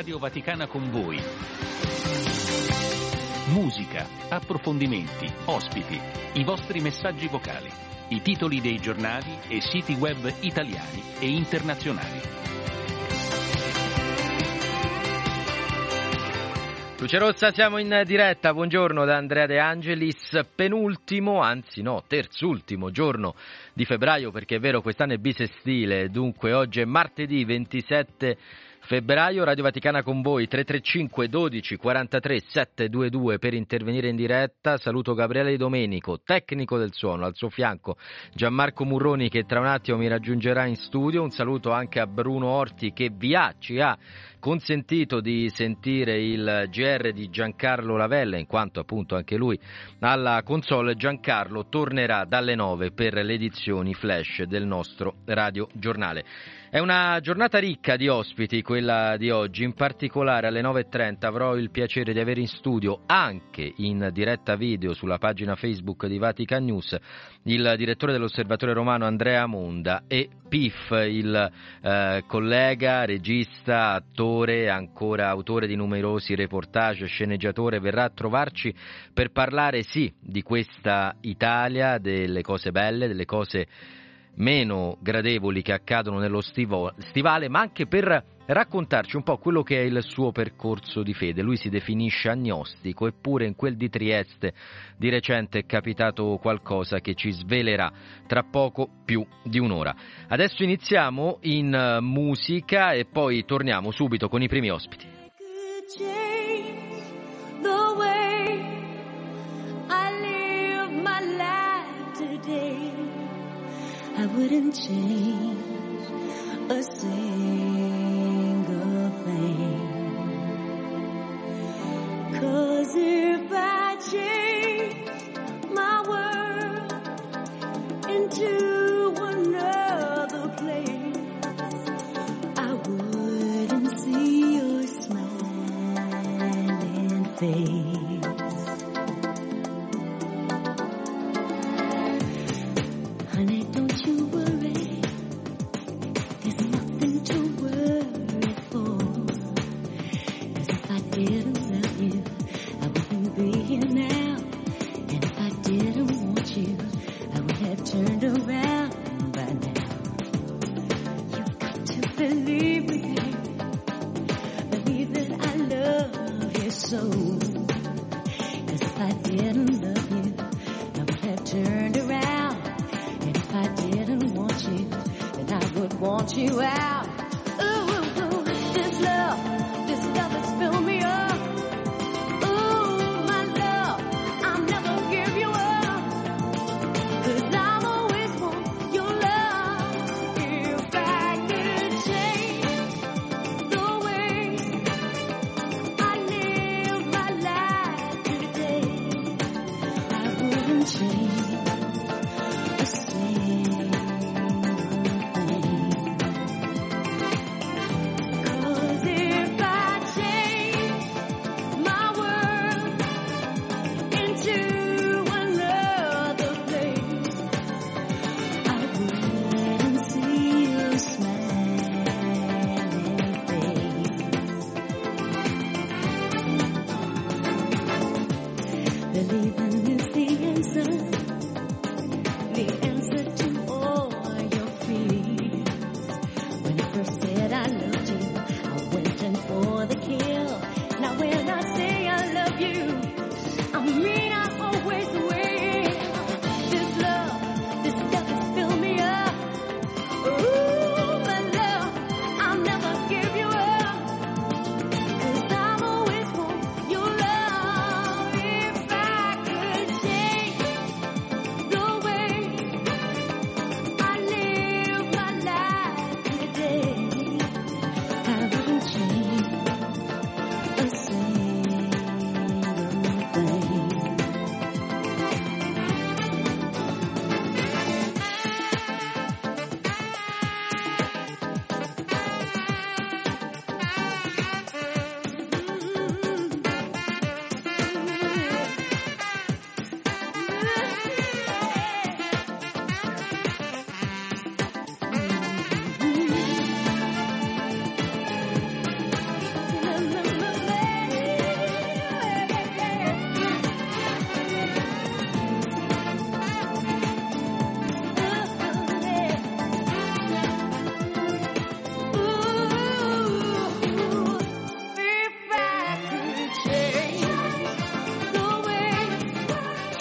Radio Vaticana con voi. Musica, approfondimenti, ospiti, i vostri messaggi vocali, i titoli dei giornali e siti web italiani e internazionali. Luce Rossa, siamo in diretta. Buongiorno da Andrea De Angelis. Penultimo, anzi no, terzultimo giorno di febbraio, perché è vero, quest'anno è bisestile. Dunque, oggi è martedì 27 febbraio. Radio Vaticana con voi 335 12 43 722 per intervenire in diretta. Saluto Gabriele Domenico, tecnico del suono, al suo fianco Gianmarco Murroni che tra un attimo mi raggiungerà in studio. Un saluto anche a Bruno Orti che vi ha, ci ha consentito di sentire il GR di Giancarlo Lavella, in quanto appunto anche lui alla console. Giancarlo tornerà dalle 9 per le edizioni flash del nostro radio giornale. È una giornata ricca di ospiti quella di oggi, in particolare alle 9.30 avrò il piacere di avere in studio anche in diretta video sulla pagina Facebook di Vatican News il direttore dell'Osservatore Romano Andrea Monda e Pif, il eh, collega, regista, attore, ancora autore di numerosi reportage, sceneggiatore, verrà a trovarci per parlare sì di questa Italia, delle cose belle, delle cose meno gradevoli che accadono nello stivo, stivale, ma anche per raccontarci un po' quello che è il suo percorso di fede. Lui si definisce agnostico, eppure in quel di Trieste di recente è capitato qualcosa che ci svelerà tra poco più di un'ora. Adesso iniziamo in musica e poi torniamo subito con i primi ospiti. I wouldn't change a single thing. Cause if I change my world into another place, I wouldn't see your smiling face. so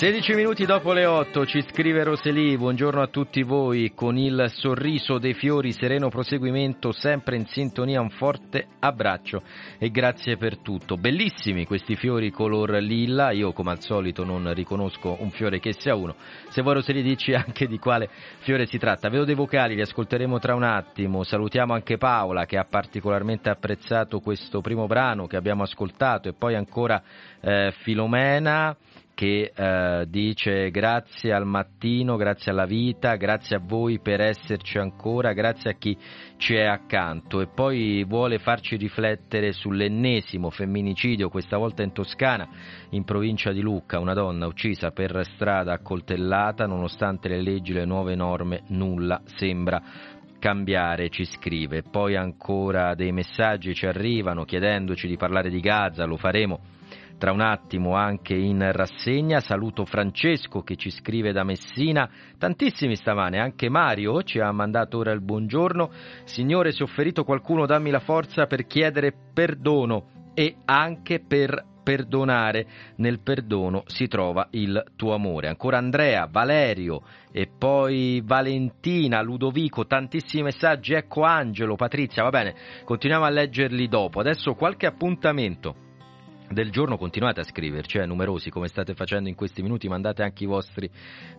16 minuti dopo le 8 ci scrive Roseli, buongiorno a tutti voi, con il sorriso dei fiori, sereno proseguimento, sempre in sintonia, un forte abbraccio e grazie per tutto. Bellissimi questi fiori color lilla, io come al solito non riconosco un fiore che sia uno, se vuoi Roseli dici anche di quale fiore si tratta. Vedo dei vocali, li ascolteremo tra un attimo, salutiamo anche Paola che ha particolarmente apprezzato questo primo brano che abbiamo ascoltato. E poi ancora eh, Filomena che eh, dice grazie al mattino, grazie alla vita, grazie a voi per esserci ancora, grazie a chi ci è accanto e poi vuole farci riflettere sull'ennesimo femminicidio, questa volta in Toscana, in provincia di Lucca, una donna uccisa per strada accoltellata, nonostante le leggi, le nuove norme, nulla sembra cambiare, ci scrive. Poi ancora dei messaggi ci arrivano chiedendoci di parlare di Gaza, lo faremo tra un attimo anche in rassegna. Saluto Francesco che ci scrive da Messina, tantissimi stamane, anche Mario ci ha mandato ora il buongiorno. Signore, se ho ferito qualcuno, dammi la forza per chiedere perdono e anche per perdonare. Nel perdono si trova il tuo amore. Ancora Andrea, Valerio e poi Valentina, Ludovico, tantissimi messaggi. Ecco Angelo, Patrizia, va bene, continuiamo a leggerli dopo. Adesso qualche appuntamento del giorno continuate a scriverci, eh, numerosi come state facendo in questi minuti, mandate anche i vostri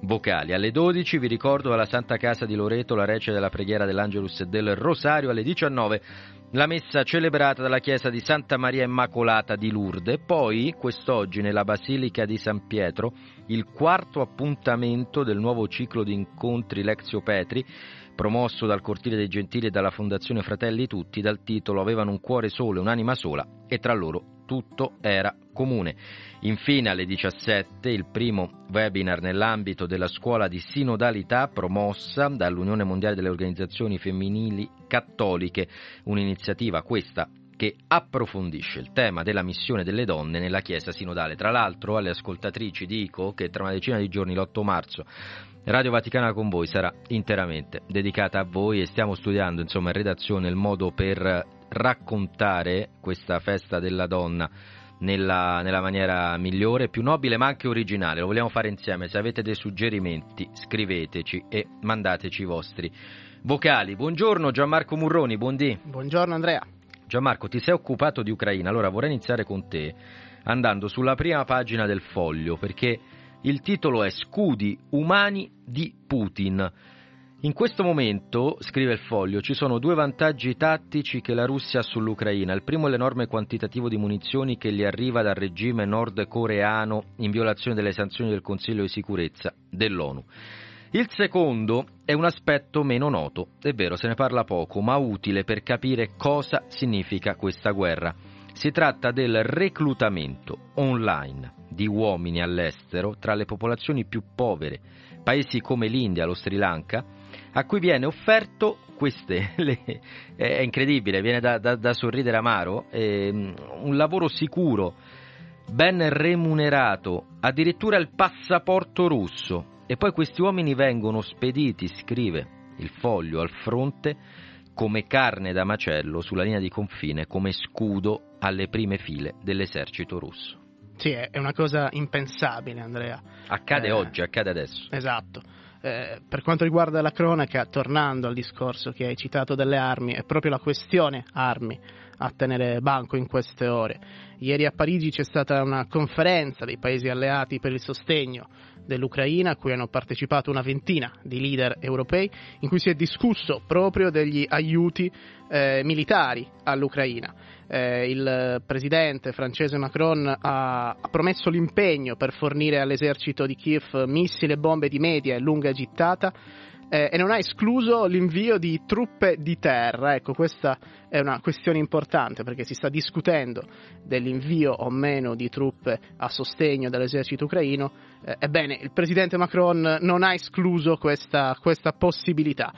vocali. Alle 12 vi ricordo alla Santa Casa di Loreto la rece della preghiera dell'Angelus e del Rosario, alle 19 la messa celebrata dalla chiesa di Santa Maria Immacolata di Lourdes, poi quest'oggi nella Basilica di San Pietro il quarto appuntamento del nuovo ciclo di incontri Lexio Petri promosso dal Cortile dei Gentili e dalla Fondazione Fratelli Tutti dal titolo Avevano un cuore solo e un'anima sola e tra loro tutto era comune. Infine alle 17 il primo webinar nell'ambito della scuola di sinodalità promossa dall'Unione Mondiale delle Organizzazioni Femminili Cattoliche, un'iniziativa questa che approfondisce il tema della missione delle donne nella Chiesa sinodale. Tra l'altro alle ascoltatrici dico che tra una decina di giorni, l'8 marzo, Radio Vaticana con voi sarà interamente dedicata a voi e stiamo studiando insomma in redazione il modo per raccontare questa festa della donna nella, nella, maniera migliore, più nobile ma anche originale. Lo vogliamo fare insieme. Se avete dei suggerimenti scriveteci e mandateci i vostri vocali. Buongiorno Gianmarco Murroni, buondì. Buongiorno Andrea. Gianmarco, ti sei occupato di Ucraina, allora vorrei iniziare con te andando sulla prima pagina del foglio perché il titolo è Scudi umani di Putin. In questo momento, scrive il foglio, ci sono due vantaggi tattici che la Russia ha sull'Ucraina. Il primo è l'enorme quantitativo di munizioni che gli arriva dal regime nordcoreano in violazione delle sanzioni del Consiglio di sicurezza dell'ONU. Il secondo è un aspetto meno noto, è vero, se ne parla poco, ma utile per capire cosa significa questa guerra. Si tratta del reclutamento online di uomini all'estero tra le popolazioni più povere, paesi come l'India, lo Sri Lanka, a cui viene offerto queste, le, è incredibile, viene da, da, da sorridere amaro, eh, un lavoro sicuro, ben remunerato, addirittura il passaporto russo e poi questi uomini vengono spediti, scrive il foglio al fronte, come carne da macello sulla linea di confine, come scudo alle prime file dell'esercito russo. Sì, è una cosa impensabile, Andrea. Accade eh, oggi, accade adesso. Esatto. Eh, per quanto riguarda la cronaca, tornando al discorso che hai citato delle armi, è proprio la questione armi a tenere banco in queste ore. Ieri a Parigi c'è stata una conferenza dei paesi alleati per il sostegno dell'Ucraina a cui hanno partecipato una ventina di leader europei in cui si è discusso proprio degli aiuti eh, militari all'Ucraina. Eh, il presidente francese Macron ha, ha, promesso l'impegno per fornire all'esercito di Kiev missili e bombe di media e lunga gittata eh, e non ha escluso l'invio di truppe di terra. Ecco, questa è una questione importante perché si sta discutendo dell'invio o meno di truppe a sostegno dell'esercito ucraino. Eh, ebbene, il presidente Macron non ha escluso questa, questa possibilità.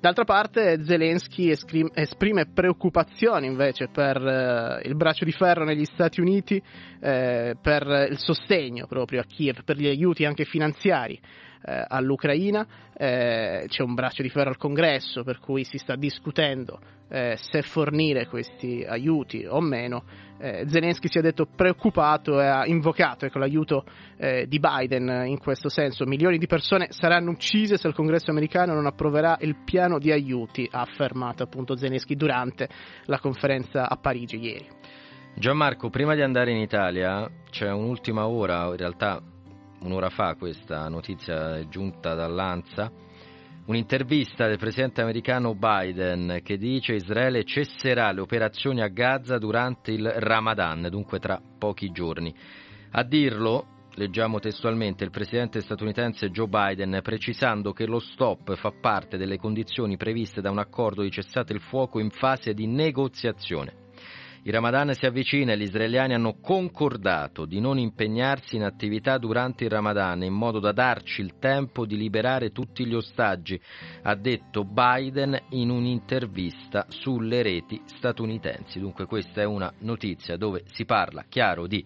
D'altra parte Zelensky esprime preoccupazioni invece per eh, il braccio di ferro negli Stati Uniti, eh, per il sostegno proprio a Kiev, per gli aiuti anche finanziari eh, all'Ucraina, eh, c'è un braccio di ferro al congresso per cui si sta discutendo eh, se fornire questi aiuti o meno. Eh, Zelensky si è detto preoccupato e ha invocato ecco, l'aiuto eh, di Biden in questo senso. Milioni di persone saranno uccise se il congresso americano non approverà il piano di aiuti, ha affermato appunto Zelensky durante la conferenza a Parigi ieri. Gianmarco, prima di andare in Italia c'è un'ultima ora, in realtà un'ora fa questa notizia è giunta dall'ANSA, un'intervista del presidente americano Biden che dice Israele cesserà le operazioni a Gaza durante il Ramadan, dunque tra pochi giorni. A dirlo, leggiamo testualmente, il presidente statunitense Joe Biden precisando che lo stop fa parte delle condizioni previste da un accordo di cessate il fuoco in fase di negoziazione. Il Ramadan si avvicina e gli israeliani hanno concordato di non impegnarsi in attività durante il Ramadan in modo da darci il tempo di liberare tutti gli ostaggi, ha detto Biden in un'intervista sulle reti statunitensi. Dunque questa è una notizia dove si parla chiaro di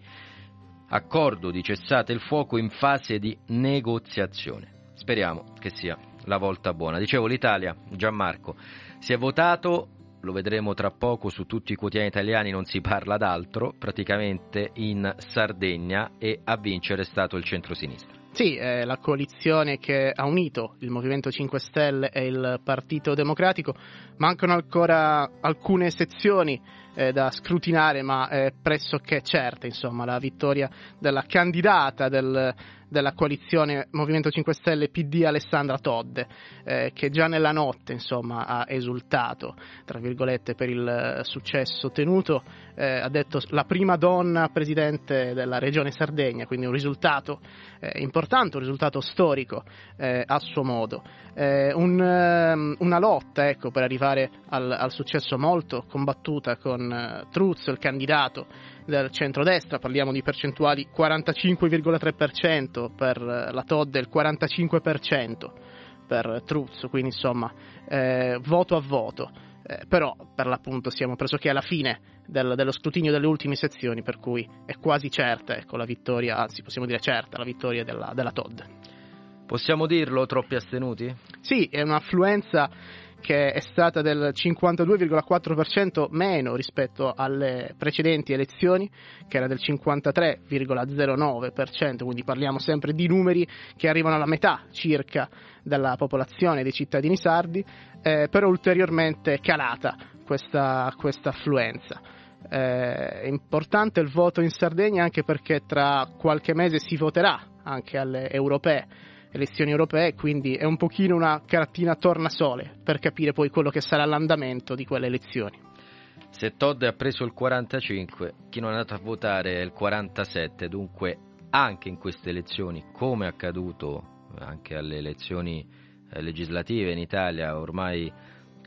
accordo di cessate il fuoco in fase di negoziazione. Speriamo che sia la volta buona. Dicevo l'Italia, Gianmarco, si è votato lo vedremo tra poco su tutti i quotidiani italiani, non si parla d'altro, praticamente in Sardegna e a vincere è stato il centro-sinistra. Sì, è la coalizione che ha unito il Movimento 5 Stelle e il Partito Democratico. Mancano ancora alcune sezioni eh, da scrutinare, ma è pressoché certa insomma, la vittoria della candidata del, della coalizione Movimento 5 Stelle PD Alessandra Todde, eh, che già nella notte insomma, ha esultato tra virgolette, per il eh, successo ottenuto, eh, ha detto la prima donna presidente della regione Sardegna, quindi un risultato eh, importante, un risultato storico eh, a suo modo. Eh, un, ehm, una lotta ecco, per arrivare al, al, successo molto combattuta con Truz, il candidato del centrodestra, parliamo di percentuali 45,3% per la Todd e il 45% per Truzzo, quindi insomma eh, voto a voto. Eh, però per l'appunto siamo pressoché alla fine del, dello scrutinio delle ultime sezioni, per cui è quasi certa ecco, la vittoria, anzi possiamo dire certa la vittoria della, della Todd. Possiamo dirlo, troppi astenuti? Sì, è un'affluenza che è stata del 52,4% meno rispetto alle precedenti elezioni, che era del 53,09%, quindi parliamo sempre di numeri che arrivano alla metà circa della popolazione dei cittadini sardi, eh, però ulteriormente calata questa, questa affluenza. Eh, è importante il voto in Sardegna anche perché tra qualche mese si voterà anche alle europee elezioni europee, quindi è un pochino una cartina tornasole per capire poi quello che sarà l'andamento di quelle elezioni. Se Todd ha preso il 45, chi non è andato a votare è il 47, dunque anche in queste elezioni, come è accaduto anche alle elezioni eh, legislative in Italia ormai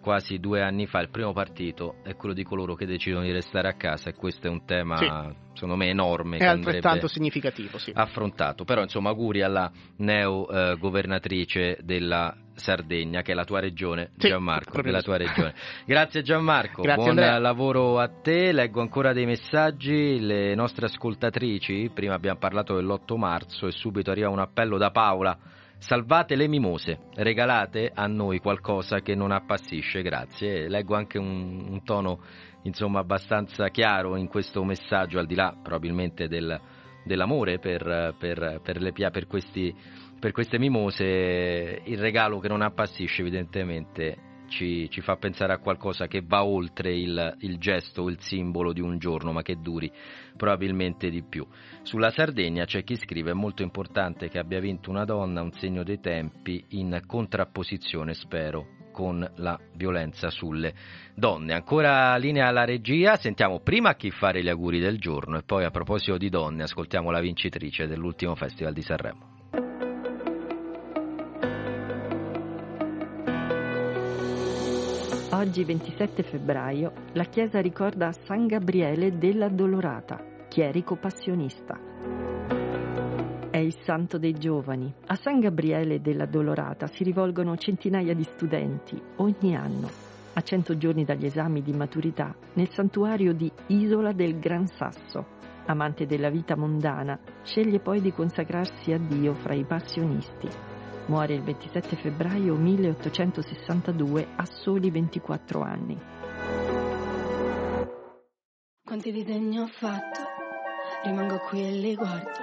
quasi due anni fa, il primo partito è quello di coloro che decidono di restare a casa e questo è un tema sì. secondo me enorme. È altrettanto significativo, sì. Affrontato, però insomma auguri alla neo eh, governatrice della Sardegna, che è la tua regione, sì, Gianmarco, che è la tua regione. Grazie Gianmarco, Grazie, buon Andrea. lavoro a te, leggo ancora dei messaggi, le nostre ascoltatrici, prima abbiamo parlato dell'8 marzo e subito arriva un appello da Paola Salvate le mimose, regalate a noi qualcosa che non appassisce, grazie. Leggo anche un, un tono insomma abbastanza chiaro in questo messaggio, al di là probabilmente del, dell'amore per, per, per, le, per, questi, per queste mimose, il regalo che non appassisce evidentemente ci, ci, fa pensare a qualcosa che va oltre il, il gesto il simbolo di un giorno, ma che duri probabilmente di più. Sulla Sardegna c'è chi scrive: è molto importante che abbia vinto una donna, un segno dei tempi, in contrapposizione, spero, con la violenza sulle donne. Ancora linea alla regia, sentiamo prima chi fare gli auguri del giorno e poi a proposito di donne ascoltiamo la vincitrice dell'ultimo Festival di Sanremo. Oggi 27 febbraio la Chiesa ricorda San Gabriele della Dolorata, chierico passionista. È il santo dei giovani. A San Gabriele della Dolorata si rivolgono centinaia di studenti ogni anno, a cento giorni dagli esami di maturità, nel santuario di Isola del Gran Sasso. Amante della vita mondana, sceglie poi di consacrarsi a Dio fra i passionisti. Muore il 27 febbraio 1862 a soli 24 anni. Quanti disegni ho fatto, rimango qui e li guardo,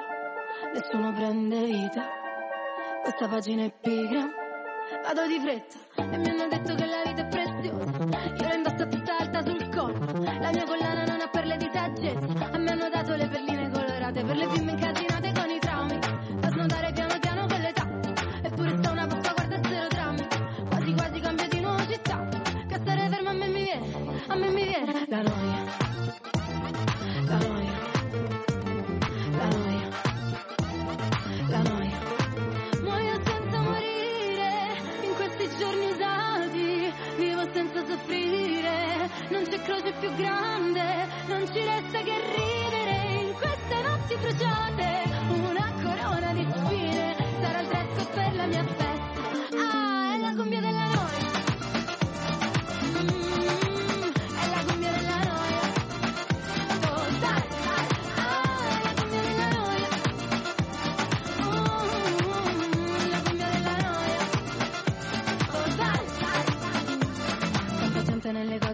nessuno prende vita, questa pagina è pigra, vado di fretta. E mi hanno detto che la vita è preziosa, io la indosso tutta alta sul collo, la mia collana croce più grande, non ci resta che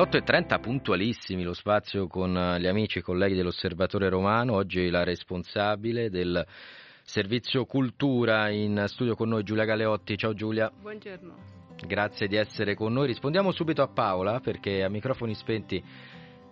8.30 puntualissimi lo spazio con gli amici e colleghi dell'Osservatore Romano, oggi la responsabile del servizio cultura in studio con noi Giulia Galeotti, ciao Giulia. Buongiorno. Grazie di essere con noi. Rispondiamo subito a Paola perché a microfoni spenti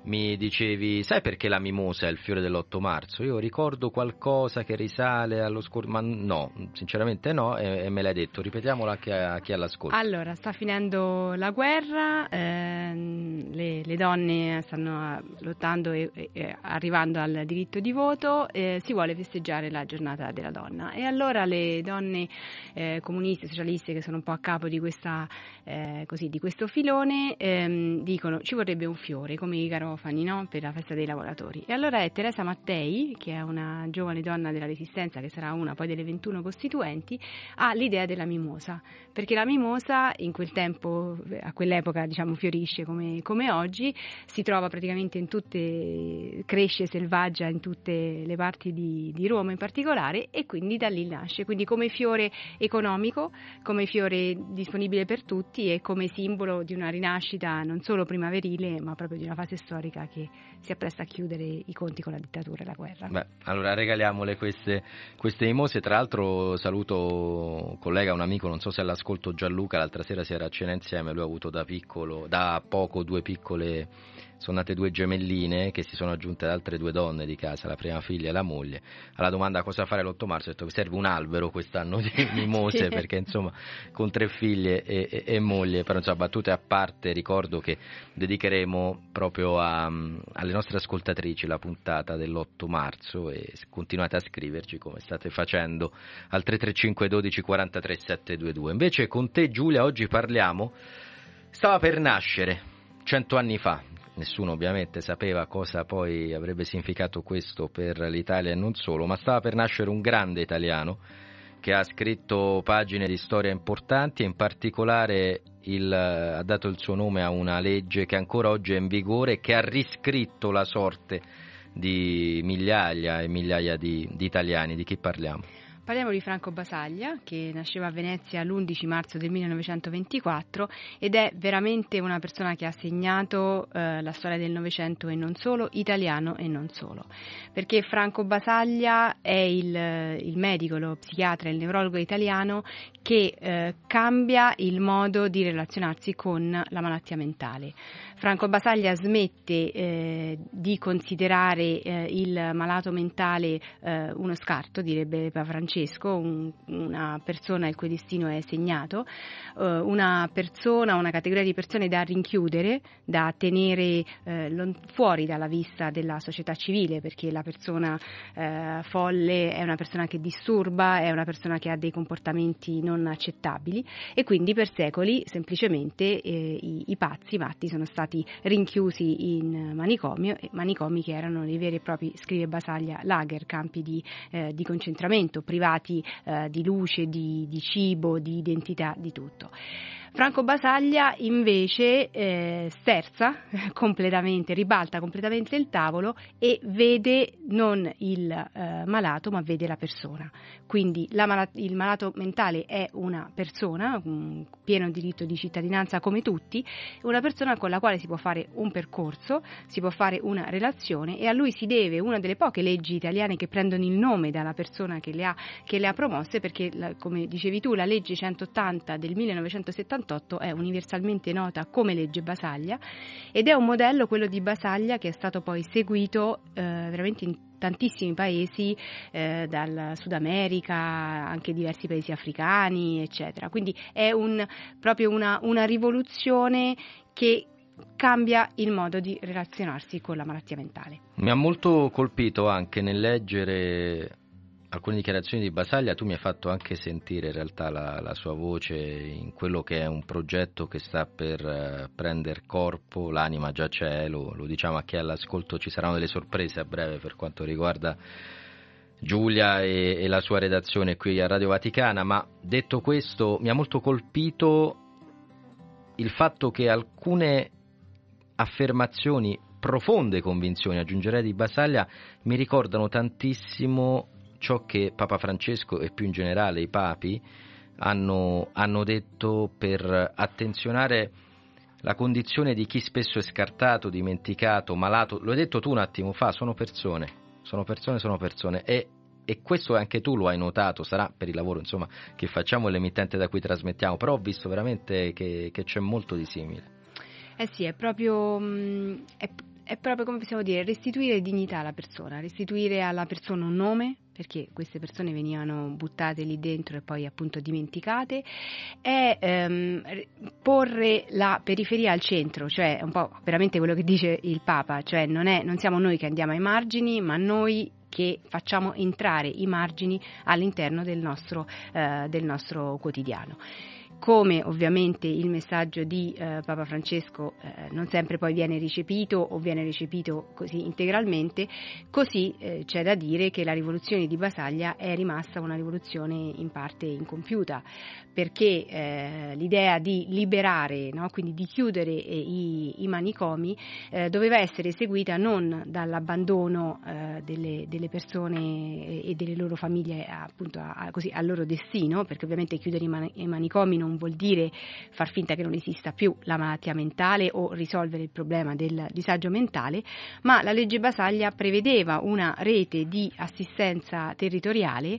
mi dicevi, sai perché la mimosa è il fiore dell'8 marzo? Io ricordo qualcosa che risale allo scorso, ma no, sinceramente no, e, e me l'hai detto. Ripetiamola a chi, a chi all'ascolto. Allora, sta finendo la guerra, ehm, le, le donne stanno eh, lottando e- e arrivando al diritto di voto, eh, si vuole festeggiare la giornata della donna. E allora le donne eh, comuniste, socialiste che sono un po' a capo di, questa, eh, così, di questo filone ehm, dicono ci vorrebbe un fiore come i garofani no? per la festa dei lavoratori. E allora è Teresa Mattei, che è una giovane donna della Resistenza, che sarà una poi delle 21 costituenti, ha l'idea della mimosa, perché la mimosa in quel tempo, a quell'epoca diciamo fiorisce come, come oggi, si trova praticamente in tutte, cresce selvaggia in tutte le parti di, di Roma in particolare e quindi da lì nasce, quindi come fiore economico, come fiore disponibile per tutti e come simbolo di una rinascita non solo primaverile ma proprio di una fase storica che si appresta a chiudere i conti con la dittatura e la guerra. Beh, allora regaliamole queste, queste mimose. Tra l'altro saluto un collega, un amico, non so se all'ascolto Gianluca, l'altra sera si era a cena insieme, lui ha avuto da piccolo, da poco due piccole sono nate due gemelline che si sono aggiunte ad altre due donne di casa, la prima figlia e la moglie. Alla domanda cosa fare l'8 marzo ho detto che serve un albero quest'anno di mimose sì. perché insomma con tre figlie e, e, e, moglie, però insomma battute a parte ricordo che dedicheremo proprio a, alle nostre ascoltatrici la puntata dell'8 marzo e continuate a scriverci come state facendo al 335 12 43 722. Invece con te Giulia oggi parliamo, stava per nascere cento anni fa, nessuno ovviamente sapeva cosa poi avrebbe significato questo per l'Italia e non solo, ma stava per nascere un grande italiano che ha scritto pagine di storia importanti e in particolare il, ha dato il suo nome a una legge che ancora oggi è in vigore e che ha riscritto la sorte di migliaia e migliaia di, di italiani. Di chi parliamo? Parliamo di Franco Basaglia, che nasceva a Venezia l'11 marzo del 1924 ed è veramente una persona che ha segnato eh, la storia del Novecento e non solo, italiano e non solo. Perché Franco Basaglia è il, il medico, lo psichiatra, il neurologo italiano che eh, cambia il modo di relazionarsi con la malattia mentale. Franco Basaglia smette eh, di considerare eh, il malato mentale eh, uno scarto, direbbe Papa Francesco, un, una persona il cui destino è segnato, eh, una persona, una categoria di persone da rinchiudere, da tenere eh, fuori dalla vista della società civile, perché la persona eh, folle è una persona che disturba, è una persona che ha dei comportamenti non accettabili e quindi per secoli semplicemente i, i pazzi, i matti sono stati stati rinchiusi in manicomio, manicomi che erano dei veri e propri, scrive Basaglia, lager, campi di, eh, di concentramento, privati eh, di luce, di, di cibo, di identità, di tutto. Franco Basaglia invece eh, sterza completamente, ribalta completamente il tavolo e vede non il eh, malato ma vede la persona. Quindi la mal- il malato mentale è una persona, un pieno diritto di cittadinanza come tutti, una persona con la quale si può fare un percorso, si può fare una relazione e a lui si deve una delle poche leggi italiane che prendono il nome dalla persona che le ha, che le ha promosse perché come dicevi tu la legge 180 del 1970 1978 è universalmente nota come legge Basaglia ed è un modello, quello di Basaglia, che è stato poi seguito eh, veramente in tantissimi paesi, eh, dal Sud America, anche diversi paesi africani, eccetera. Quindi è un, proprio una, una rivoluzione che cambia il modo di relazionarsi con la malattia mentale. Mi ha molto colpito anche nel leggere alcune dichiarazioni di Basaglia tu mi hai fatto anche sentire in realtà la, la sua voce in quello che è un progetto che sta per uh, prendere corpo, l'anima già c'è, lo, lo diciamo a chi è all'ascolto, ci saranno delle sorprese a breve per quanto riguarda Giulia e, e la sua redazione qui a Radio Vaticana, ma detto questo mi ha molto colpito il fatto che alcune affermazioni profonde convinzioni, aggiungerei di Basaglia, mi ricordano tantissimo ciò che Papa Francesco e più in generale i papi hanno, hanno detto per attenzionare la condizione di chi spesso è scartato, dimenticato, malato. Lo hai detto tu un attimo fa, sono persone, sono persone, sono persone. E, e questo anche tu lo hai notato, sarà per il lavoro insomma, che facciamo l'emittente da cui trasmettiamo, però ho visto veramente che, che c'è molto di simile. Eh sì, è proprio, mm, è, è proprio come possiamo dire, restituire dignità alla persona, restituire alla persona un nome, perché queste persone venivano buttate lì dentro e poi appunto dimenticate, è ehm, porre la periferia al centro, cioè un po' veramente quello che dice il Papa, cioè non, è, non siamo noi che andiamo ai margini, ma noi che facciamo entrare i margini all'interno del nostro, eh, del nostro quotidiano come ovviamente il messaggio di eh, Papa Francesco eh, non sempre poi viene recepito o viene recepito così integralmente, così eh, c'è da dire che la rivoluzione di Basaglia è rimasta una rivoluzione in parte incompiuta, perché eh, l'idea di liberare, no, quindi di chiudere eh, i, i manicomi, eh, doveva essere eseguita non dall'abbandono delle, delle, persone e delle loro famiglie appunto a, a, così, al loro destino, perché ovviamente chiudere i, man- i manicomi non non vuol dire far finta che non esista più la malattia mentale o risolvere il problema del disagio mentale, ma la legge Basaglia prevedeva una rete di assistenza territoriale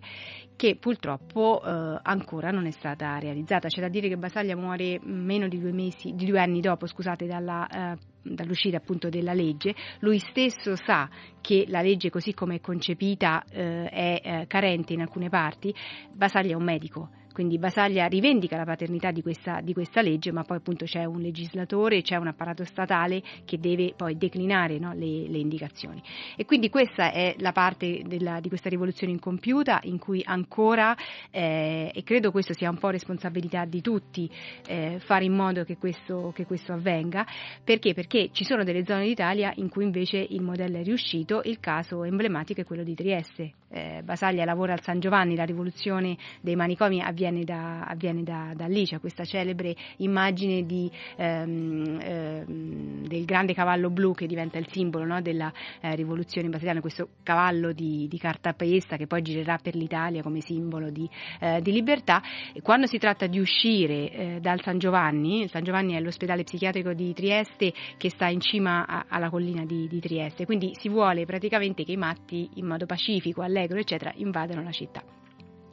che purtroppo eh, ancora non è stata realizzata. C'è da dire che Basaglia muore meno di due, mesi, di due anni dopo scusate, dalla eh, dall'uscita appunto della legge, lui stesso sa che la legge così come è concepita eh, è eh, carente in alcune parti, Basaglia è un medico, quindi Basaglia rivendica la paternità di questa, di questa, legge, ma poi appunto c'è un legislatore, c'è un apparato statale che deve poi declinare no, le, le, indicazioni. E quindi questa è la parte della, di questa rivoluzione incompiuta in cui ancora, eh, e credo questo sia un po' responsabilità di tutti, eh, fare in modo che questo, che questo avvenga. Perché? Perché ci sono delle zone d'Italia in cui invece il modello è riuscito, il caso emblematico è quello di Trieste. Eh, Basaglia lavora al San Giovanni, la rivoluzione dei manicomi avviene da, avviene da, da lì, c'è questa celebre immagine di, ehm, ehm, del grande cavallo blu che diventa il simbolo no, della eh, rivoluzione brasiliana, questo cavallo di, di, carta pesta che poi girerà per l'Italia come simbolo di, eh, di libertà. E quando si tratta di uscire eh, dal San Giovanni, il San Giovanni è l'ospedale psichiatrico di Trieste che sta in cima a, alla collina di, di Trieste, quindi si vuole praticamente che i matti in modo pacifico, allegro, eccetera, invadano la città.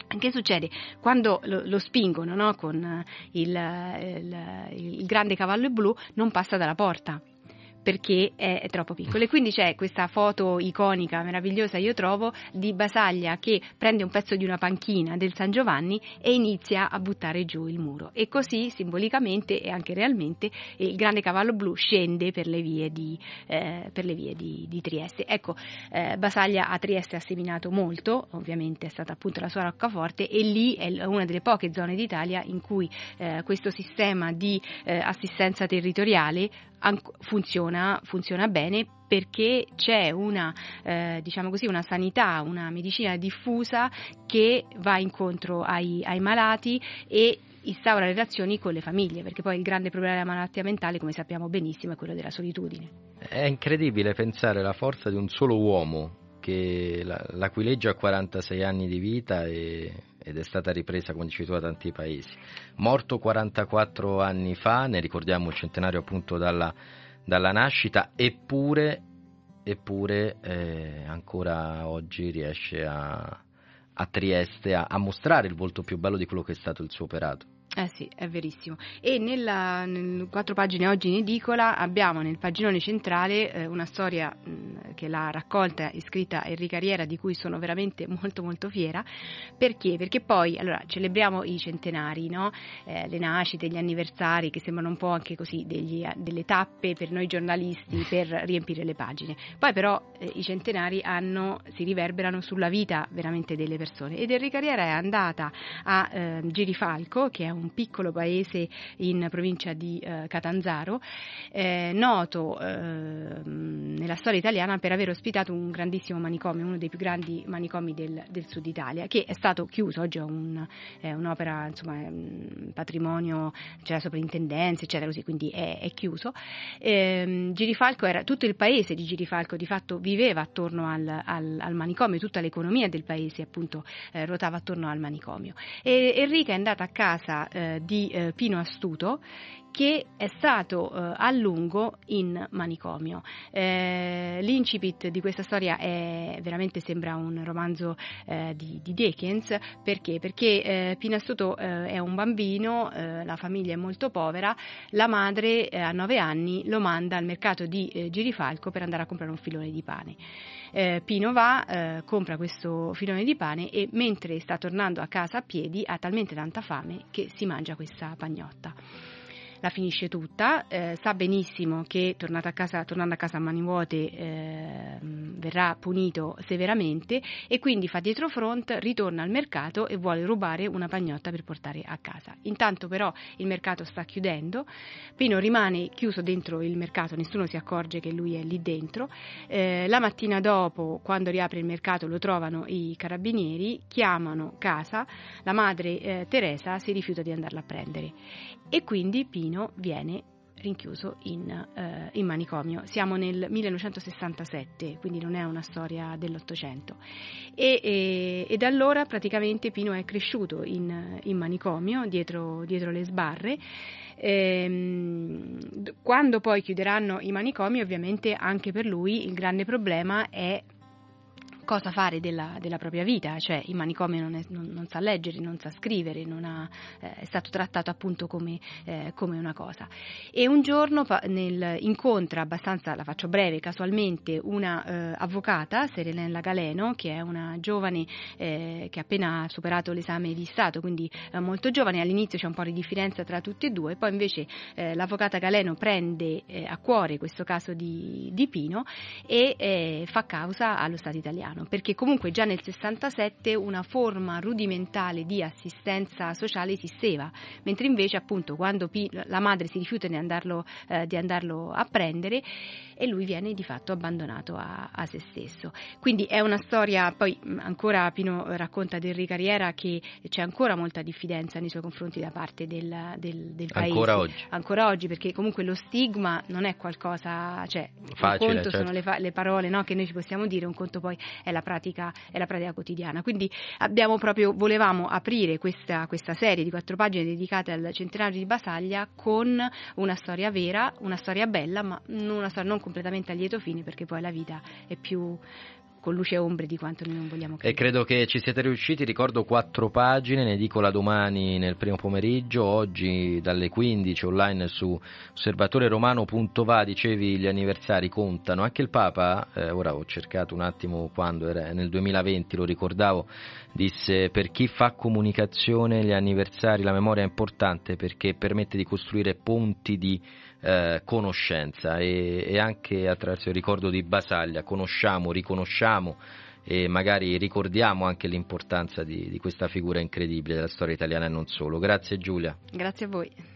Che succede? Quando lo, lo spingono no? con il, il, il grande cavallo blu non passa dalla porta perché è, troppo piccolo. E quindi c'è questa foto iconica, meravigliosa, io trovo, di Basaglia che prende un pezzo di una panchina del San Giovanni e inizia a buttare giù il muro. E così, simbolicamente e anche realmente, il grande cavallo blu scende per le vie di, eh, le vie di, di Trieste. Ecco, eh, Basaglia a Trieste ha seminato molto, ovviamente è stata appunto la sua roccaforte, e lì è una delle poche zone d'Italia in cui eh, questo sistema di eh, assistenza territoriale funziona, funziona bene perché c'è una, eh, diciamo così, una sanità, una medicina diffusa che va incontro ai, ai malati e instaura relazioni con le famiglie, perché poi il grande problema della malattia mentale, come sappiamo benissimo, è quello della solitudine. È incredibile pensare alla forza di un solo uomo che la, la cui legge ha 46 anni di vita e, ed è stata ripresa, come dicevi tu, da tanti paesi. Morto 44 anni fa, ne ricordiamo il centenario appunto dalla, dalla nascita, eppure, eppure eh, ancora oggi riesce a, a Trieste a, a mostrare il volto più bello di quello che è stato il suo operato. Eh sì, è verissimo. E nella, nel quattro pagine oggi in edicola abbiamo nel paginone centrale eh, una storia mh, che l'ha raccolta e scritta Enrica Riera di cui sono veramente molto molto fiera. Perché? Perché poi allora, celebriamo i centenari, no? eh, le nascite, gli anniversari che sembrano un po' anche così degli, delle tappe per noi giornalisti per riempire le pagine. Poi però eh, i centenari hanno, si riverberano sulla vita veramente delle persone ed Enrica Riera è andata a eh, Girifalco che è un piccolo paese in provincia di eh, Catanzaro, eh, noto eh, nella storia italiana per aver ospitato un grandissimo manicomio, uno dei più grandi manicomi del, del sud Italia, che è stato chiuso, oggi è, un, è un'opera, insomma, è un patrimonio, c'è la soprintendenza, eccetera, così, quindi è, è chiuso. Ehm, Girifalco era, tutto il paese di Girifalco di fatto viveva attorno al, al, al manicomio, tutta l'economia del paese appunto eh, ruotava attorno al manicomio. E Enrica è andata a casa eh, di eh, Pino Astuto che è stato eh, a lungo in manicomio. Eh, l'incipit di questa storia è, veramente sembra un romanzo eh, di, di, Dickens, perché? Perché eh, Pino Astuto eh, è un bambino, eh, la famiglia è molto povera, la madre a nove anni lo manda al mercato di Girifalco per andare a comprare un filone di pane. Pino va, compra questo filone di pane e mentre sta tornando a casa a piedi ha talmente tanta fame che si mangia questa pagnotta la finisce tutta, eh, sa benissimo che a casa, tornando a casa a mani vuote eh, verrà punito severamente e quindi fa dietro front, ritorna al mercato e vuole rubare una pagnotta per portare a casa. Intanto però il mercato sta chiudendo, Pino rimane chiuso dentro il mercato, nessuno si accorge che lui è lì dentro, eh, la mattina dopo quando riapre il mercato lo trovano i carabinieri, chiamano casa, la madre eh, Teresa si rifiuta di andarla a prendere e quindi Pino viene rinchiuso in, eh, in, manicomio. Siamo nel 1967, quindi non è una storia dell'Ottocento. E, e, e da allora praticamente Pino è cresciuto in, in manicomio, dietro, dietro, le sbarre. Ehm, quando poi chiuderanno i manicomi, ovviamente anche per lui il grande problema è cosa fare della, della, propria vita, cioè in manicomio non, è, non, non, sa leggere, non sa scrivere, non ha, eh, è stato trattato appunto come, eh, come, una cosa. E un giorno nel, incontra abbastanza, la faccio breve, casualmente una eh, avvocata, Serenella Galeno, che è una giovane eh, che ha appena superato l'esame di Stato, quindi molto giovane, all'inizio c'è un po' di differenza tra tutti e due, poi invece eh, l'avvocata Galeno prende eh, a cuore questo caso di, di Pino e fa causa allo Stato italiano italiano, perché comunque già nel 67 una forma rudimentale di assistenza sociale esisteva, mentre invece appunto quando la madre si rifiuta di andarlo, eh, di andarlo a prendere e lui viene di fatto abbandonato a, a, se stesso. Quindi è una storia, poi ancora Pino racconta del Ricariera che c'è ancora molta diffidenza nei suoi confronti da parte del, del, del paese. Ancora oggi. Ancora oggi, perché comunque lo stigma non è qualcosa, cioè Facile, un conto certo. sono le, le parole no, che noi ci possiamo dire, un conto poi è la pratica, è la pratica quotidiana. Quindi abbiamo proprio, volevamo aprire questa, questa serie di quattro pagine dedicate al centenario di Basaglia con una storia vera, una storia bella, ma una storia non completamente a lieto fine perché poi la vita è più con luce e ombre di quanto noi non vogliamo credere. E credo che ci siete riusciti, ricordo quattro pagine, ne dico la domani nel primo pomeriggio, oggi dalle 15 online su osservatoreromano.va, dicevi gli anniversari contano, anche il Papa, eh, ora ho cercato un attimo quando era, nel 2020 lo ricordavo, disse per chi fa comunicazione gli anniversari, la memoria è importante perché permette di costruire ponti di eh, conoscenza e, e, anche attraverso il ricordo di Basaglia conosciamo, riconosciamo e magari ricordiamo anche l'importanza di, di questa figura incredibile della storia italiana e non solo. Grazie Giulia. Grazie a voi.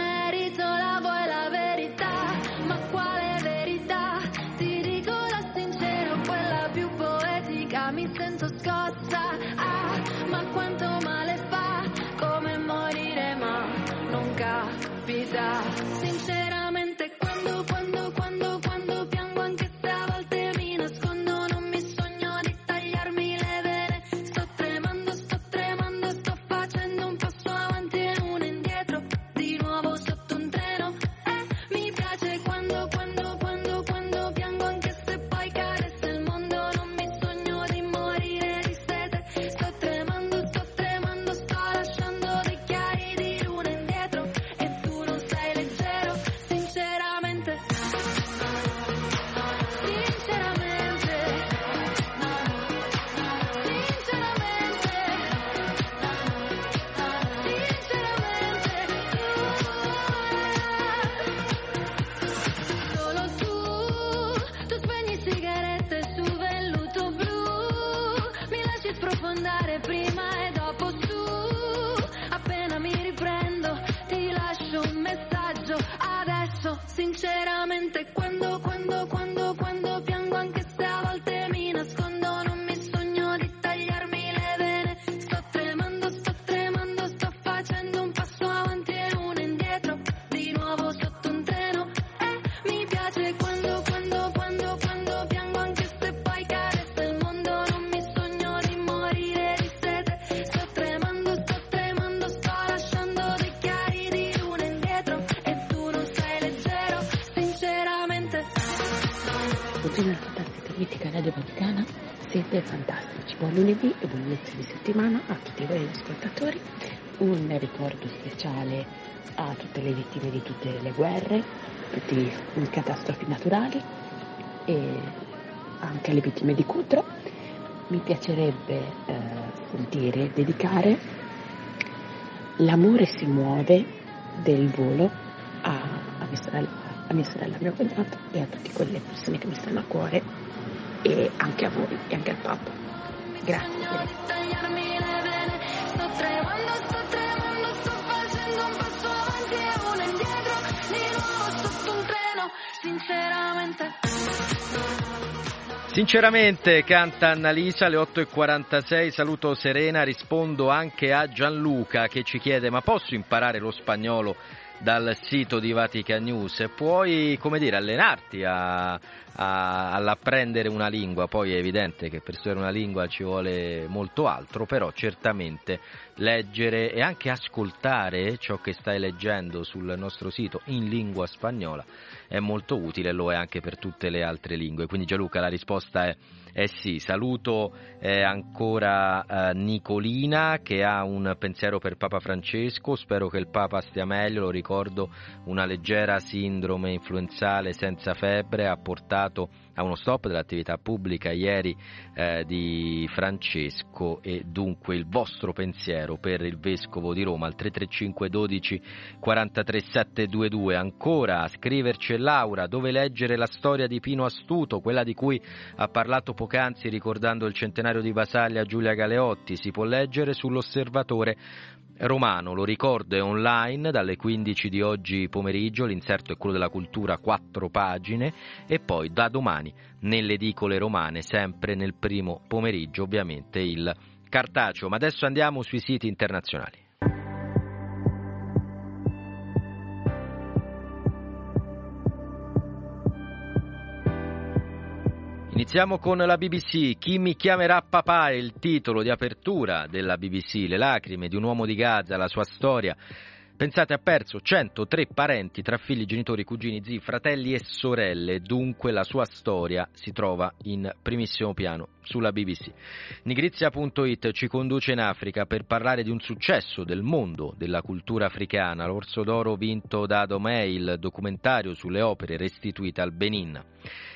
Vaticana, siete fantastici. Buon lunedì e buon inizio di settimana a tutti voi ascoltatori. Un ricordo speciale a tutte le vittime di tutte le guerre, tutte le catastrofi naturali e anche alle vittime di Cutro. Mi piacerebbe eh, sentire, dedicare L'amore si muove del volo a, a mia sorella, a mia sorella, a mio cognato e a tutte quelle persone che mi stanno a cuore e anche a voi e anche al Papa. Grazie. Sinceramente, canta Annalisa alle 8.46, saluto Serena, rispondo anche a Gianluca che ci chiede ma posso imparare lo spagnolo dal sito di Vatican News? Puoi, come dire, allenarti a, a, all'apprendere una lingua, poi è evidente che per studiare una lingua ci vuole molto altro, però certamente leggere e anche ascoltare ciò che stai leggendo sul nostro sito in lingua spagnola è molto utile e lo è anche per tutte le altre lingue. Quindi Gianluca la risposta è eh sì, saluto eh, ancora eh, Nicolina che ha un pensiero per Papa Francesco, spero che il Papa stia meglio, lo ricordo, una leggera sindrome influenzale senza febbre ha portato a uno stop dell'attività pubblica ieri eh, di Francesco e dunque il vostro pensiero per il Vescovo di Roma al 335 12 43 722 ancora a scriverci Laura dove leggere la storia di Pino Astuto quella di cui ha parlato poc'anzi ricordando il centenario di Basaglia Giulia Galeotti. Si può leggere sull'osservatore romano, lo ricordo, è online dalle 15 di oggi pomeriggio, l'inserto è quello della cultura, quattro pagine, e poi da domani nelle edicole romane, sempre nel primo pomeriggio, ovviamente il cartaceo. Ma adesso andiamo sui siti internazionali. Iniziamo con la BBC. Chi mi chiamerà papà è il titolo di apertura della BBC. Le lacrime di un uomo di Gaza, la sua storia. Pensate, ha perso 103 parenti tra figli, genitori, cugini, zii, fratelli e sorelle, dunque la sua storia si trova in primissimo piano sulla BBC. Nigrizia.it ci conduce in Africa per parlare di un successo del mondo della cultura africana, l'Orso d'Oro vinto da Domei, il documentario sulle opere restituite al Benin.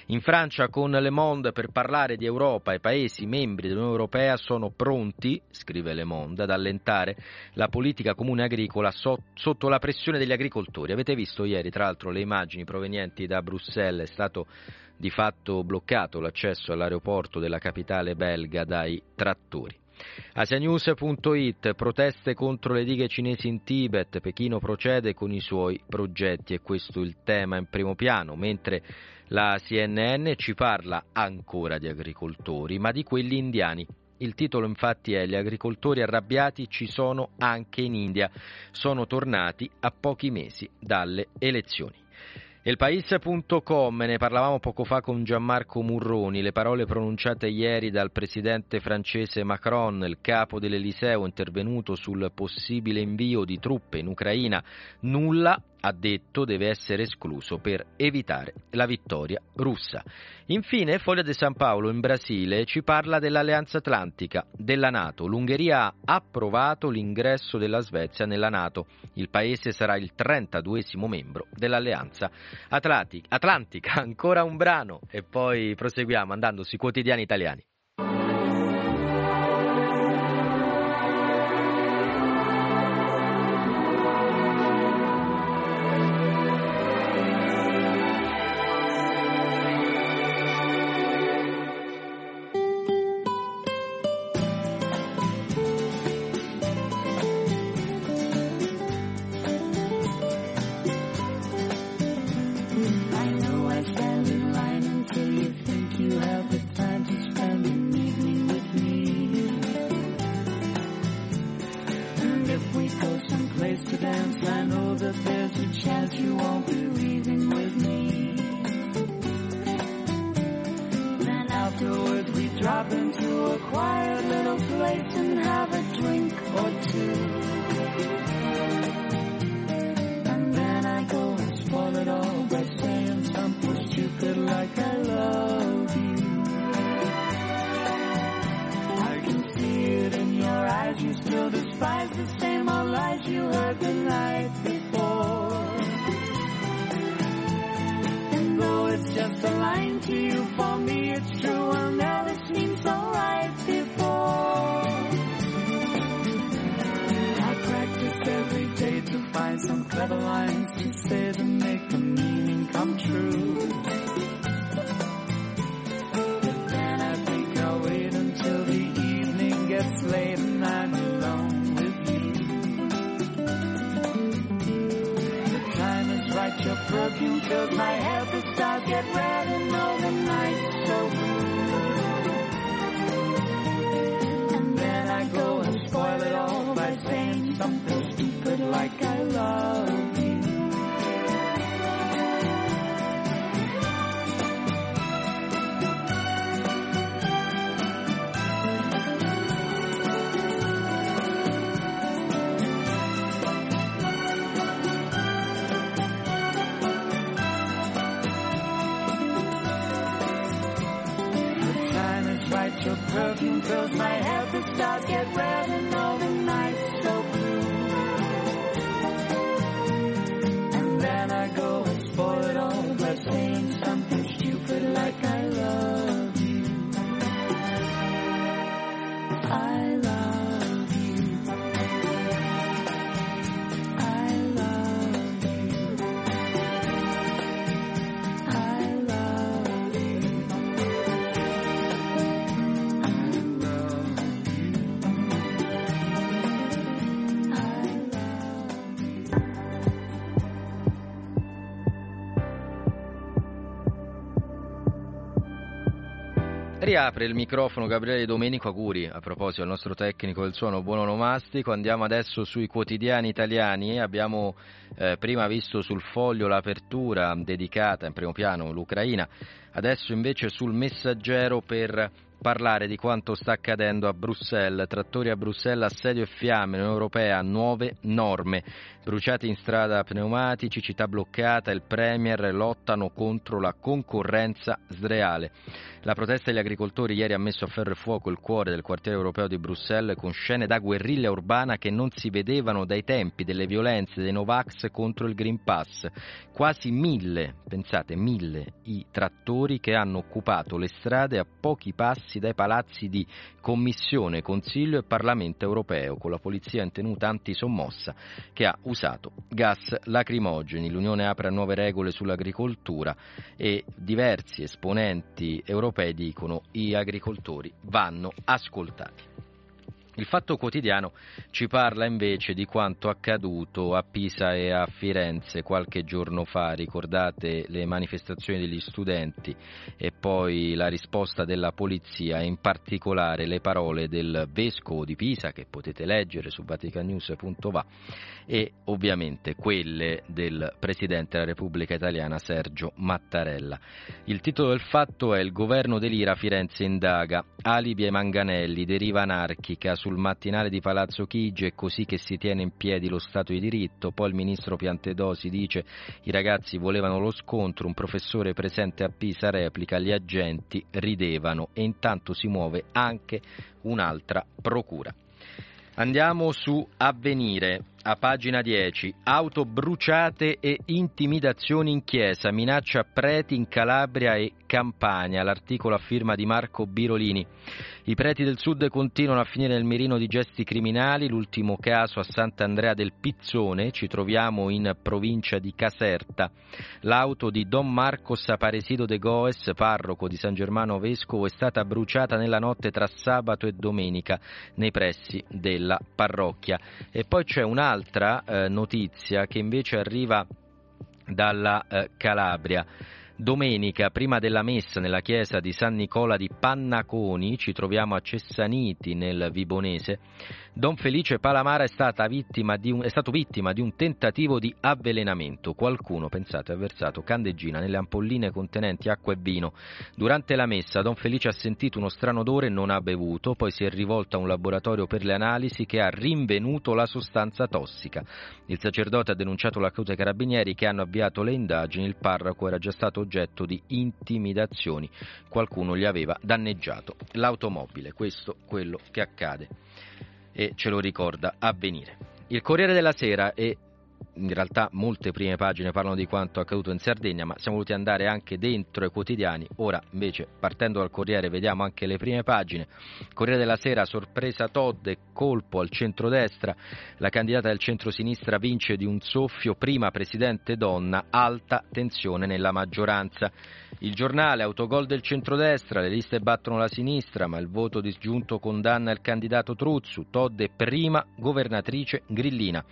In Francia con Le Monde per parlare di Europa e paesi membri dell'Unione Europea sono pronti, scrive Le Monde, ad allentare la politica comune agricola so- sotto la pressione degli agricoltori. Avete visto ieri tra l'altro le immagini provenienti da Bruxelles, è stato di fatto bloccato l'accesso all'aeroporto della capitale belga dai trattori. Asianews.it proteste contro le dighe cinesi in Tibet, Pechino procede con i suoi progetti e questo è il tema in primo piano, mentre la CNN ci parla ancora di agricoltori, ma di quelli indiani. Il titolo infatti è Gli agricoltori arrabbiati ci sono anche in India. Sono tornati a pochi mesi dalle elezioni. Elpaís.com, ne parlavamo poco fa con Gianmarco Murroni, le parole pronunciate ieri dal presidente francese Macron, il capo dell'Eliseo intervenuto sul possibile invio di truppe in Ucraina, nulla ha detto deve essere escluso per evitare la vittoria russa. Infine, Foglia de San Paolo in Brasile ci parla dell'Alleanza Atlantica, della Nato. L'Ungheria ha approvato l'ingresso della Svezia nella Nato. Il paese sarà il 32 membro dell'Alleanza Atlantica. Ancora un brano e poi proseguiamo andando sui quotidiani italiani. Riapre il microfono Gabriele Domenico Aguri, a proposito del nostro tecnico del suono buon onomastico, andiamo adesso sui quotidiani italiani, abbiamo eh, prima visto sul foglio l'apertura dedicata in primo piano all'Ucraina, adesso invece sul messaggero per parlare di quanto sta accadendo a Bruxelles, trattori a Bruxelles, assedio e fiamme, Unione Europea, nuove norme, bruciati in strada pneumatici, città bloccata, il Premier lottano contro la concorrenza sleale. La protesta degli agricoltori ieri ha messo a ferro e fuoco il cuore del quartiere europeo di Bruxelles con scene da guerriglia urbana che non si vedevano dai tempi delle violenze dei Novax contro il Green Pass. Quasi mille, pensate, mille i trattori che hanno occupato le strade a pochi passi dai palazzi di Commissione, Consiglio e Parlamento europeo, con la polizia in tenuta antisommossa che ha usato gas lacrimogeni. L'Unione apre nuove regole sull'agricoltura e diversi esponenti europei dicono i agricoltori vanno ascoltati. Il Fatto Quotidiano ci parla invece di quanto accaduto a Pisa e a Firenze qualche giorno fa, ricordate le manifestazioni degli studenti e poi la risposta della polizia e in particolare le parole del vescovo di Pisa che potete leggere su vaticanews.va e ovviamente quelle del Presidente della Repubblica Italiana Sergio Mattarella. Il titolo del fatto è Il governo dell'Ira Firenze indaga, alibi ai manganelli, deriva anarchica sul mattinale di Palazzo Chigi è così che si tiene in piedi lo Stato di diritto, poi il ministro Piantedosi dice i ragazzi volevano lo scontro, un professore presente a Pisa replica gli agenti ridevano e intanto si muove anche un'altra procura. Andiamo su Avvenire, a pagina 10. Auto bruciate e intimidazioni in chiesa, minaccia preti in Calabria e Campania. L'articolo a firma di Marco Birolini. I preti del sud continuano a finire nel mirino di gesti criminali. L'ultimo caso a Sant'Andrea del Pizzone, ci troviamo in provincia di Caserta. L'auto di Don Marcos Aparesido de Goes, parroco di San Germano Vescovo, è stata bruciata nella notte tra sabato e domenica nei pressi della parrocchia. E poi c'è un'altra eh, notizia che invece arriva dalla eh, Calabria. Domenica, prima della messa nella chiesa di San Nicola di Pannaconi, ci troviamo a Cessaniti nel Vibonese, Don Felice Palamara è, un, è, stato vittima di un tentativo di avvelenamento. Qualcuno, pensate, ha versato candeggina nelle ampolline contenenti acqua e vino. Durante la messa Don Felice ha sentito uno strano odore e non ha bevuto, poi si è rivolto a un laboratorio per le analisi che ha rinvenuto la sostanza tossica. Il sacerdote ha denunciato l'accusa ai carabinieri che hanno avviato le indagini, il parroco era già stato oggetto di intimidazioni, qualcuno gli aveva danneggiato l'automobile, questo quello che accade. E ce lo ricorda avvenire. Il Corriere della Sera e in realtà molte prime pagine parlano di quanto accaduto in Sardegna, ma siamo voluti andare anche dentro i quotidiani. Ora, invece, partendo dal Corriere, vediamo anche le prime pagine. Corriere della Sera, sorpresa Todd colpo al centrodestra. La candidata del centrosinistra vince di un soffio, prima presidente donna, alta tensione nella maggioranza. Il giornale, autogol del centrodestra, le liste battono la sinistra, ma il voto disgiunto condanna il candidato Truzzu. Todd prima governatrice grillina.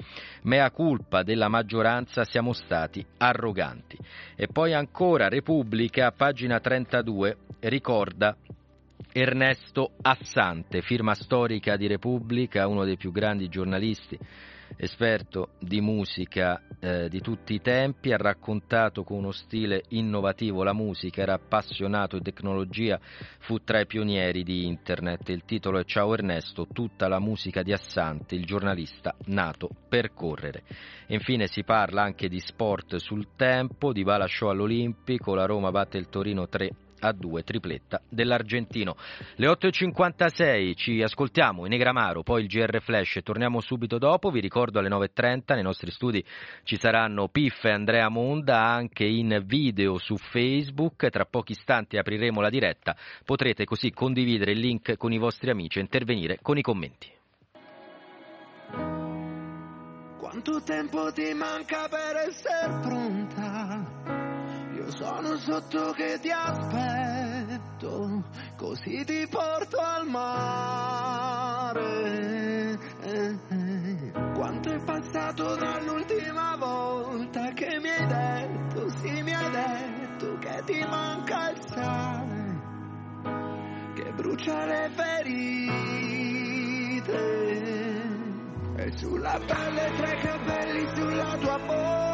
Mea culpa della maggioranza siamo stati arroganti. E poi ancora Repubblica, pagina 32, ricorda Ernesto Assante, firma storica di Repubblica, uno dei più grandi giornalisti esperto di musica eh, di tutti i tempi, ha raccontato con uno stile innovativo la musica, era appassionato di tecnologia, fu tra i pionieri di internet. Il titolo è Ciao Ernesto, tutta la musica di Assante, il giornalista nato per correre. Infine si parla anche di sport sul tempo, di Bala Show all'Olimpico, la Roma batte il Torino 3 a 2 tripletta dell'argentino. Le 8.56 ci ascoltiamo in Egramaro, poi il GR Flash torniamo subito dopo. Vi ricordo alle 9.30 nei nostri studi ci saranno Piff e Andrea Monda anche in video su Facebook. Tra pochi istanti apriremo la diretta. Potrete così condividere il link con i vostri amici e intervenire con i commenti. Quanto tempo ti manca per essere pronta? Sono sotto che ti aspetto, così ti porto al mare. Quanto è passato dall'ultima volta che mi hai detto, sì mi hai detto che ti manca il sale, che brucia le ferite. E sulla pelle tre capelli sulla tua bocca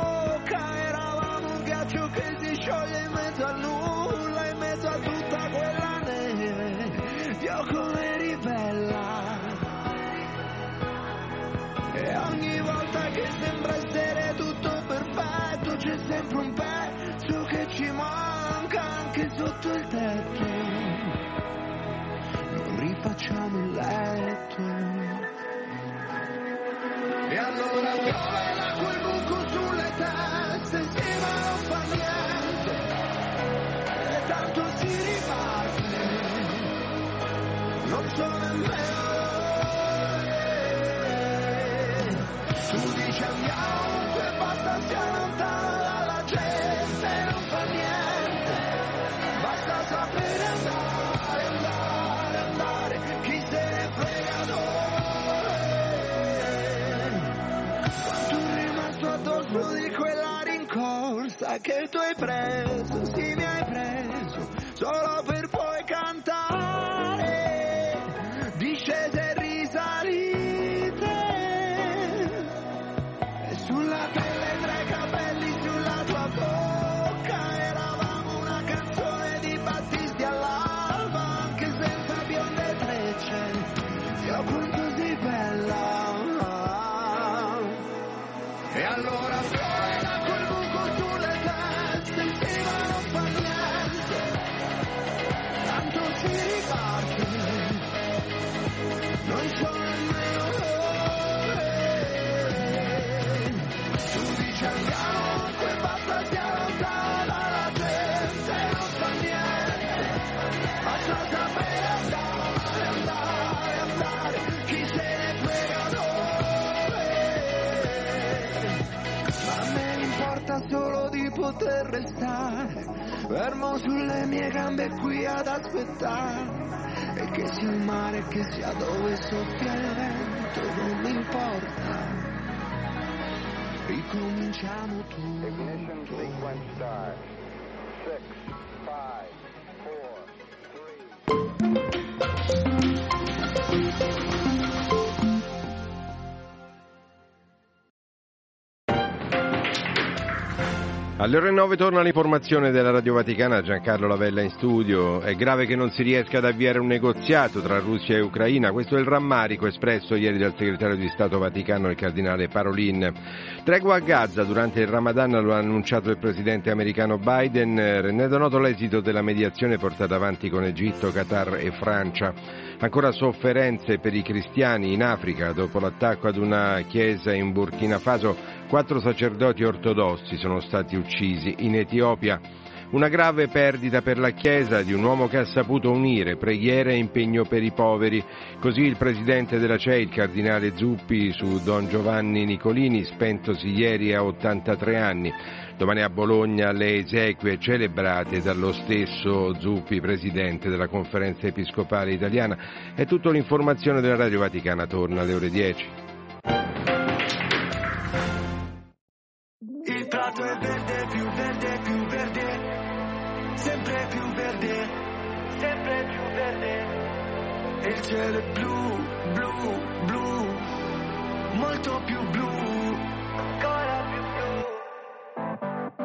sotto il tetto. Non rifacciamo il letto. E allora piove quel buco sulle teste, ma non fa niente, e tanto si riparte, non so nemmeno dove. Tu dici andiamo, e basta stia lontano dalla gente, non fa niente, andare, andare, andare, chi se ne frega dove. Quanto è rimasto addosso di quella che tu hai preso, sì fermo sulle mie gambe qui ad aspettare. E che sia il mare, che sia dove soffia il vento, non mi importa. Ricominciamo tutto. Alle ore 9 torna l'informazione della Radio Vaticana, Giancarlo Lavella in studio. È grave che non si riesca ad avviare un negoziato tra Russia e Ucraina, questo è il rammarico espresso ieri dal segretario di Stato Vaticano, il cardinale Parolin. Tregua a Gaza durante il Ramadan lo ha annunciato il presidente americano Biden, rendendo noto l'esito della mediazione portata avanti con Egitto, Qatar e Francia. Ancora sofferenze per i cristiani in Africa dopo l'attacco ad una chiesa in Burkina Faso. Quattro sacerdoti ortodossi sono stati uccisi. In Etiopia una grave perdita per la Chiesa di un uomo che ha saputo unire preghiera e impegno per i poveri. Così il presidente della CEI, il cardinale Zuppi, su Don Giovanni Nicolini, spentosi ieri a 83 anni. Domani a Bologna le esequie celebrate dallo stesso Zuppi, presidente della conferenza episcopale italiana. È tutta l'informazione della Radio Vaticana, torna alle ore 10. Il prato è verde, più verde, più verde, sempre più verde. sempre più verde. E il cielo è blu, blu, blu, molto più blu,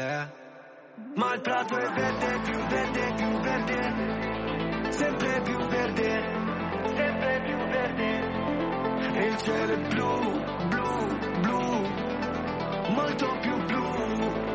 è Ma il prato è verde, più verde, più verde, sempre più verde, sempre più verde. E il cielo è blu, blu, blu, molto più blu,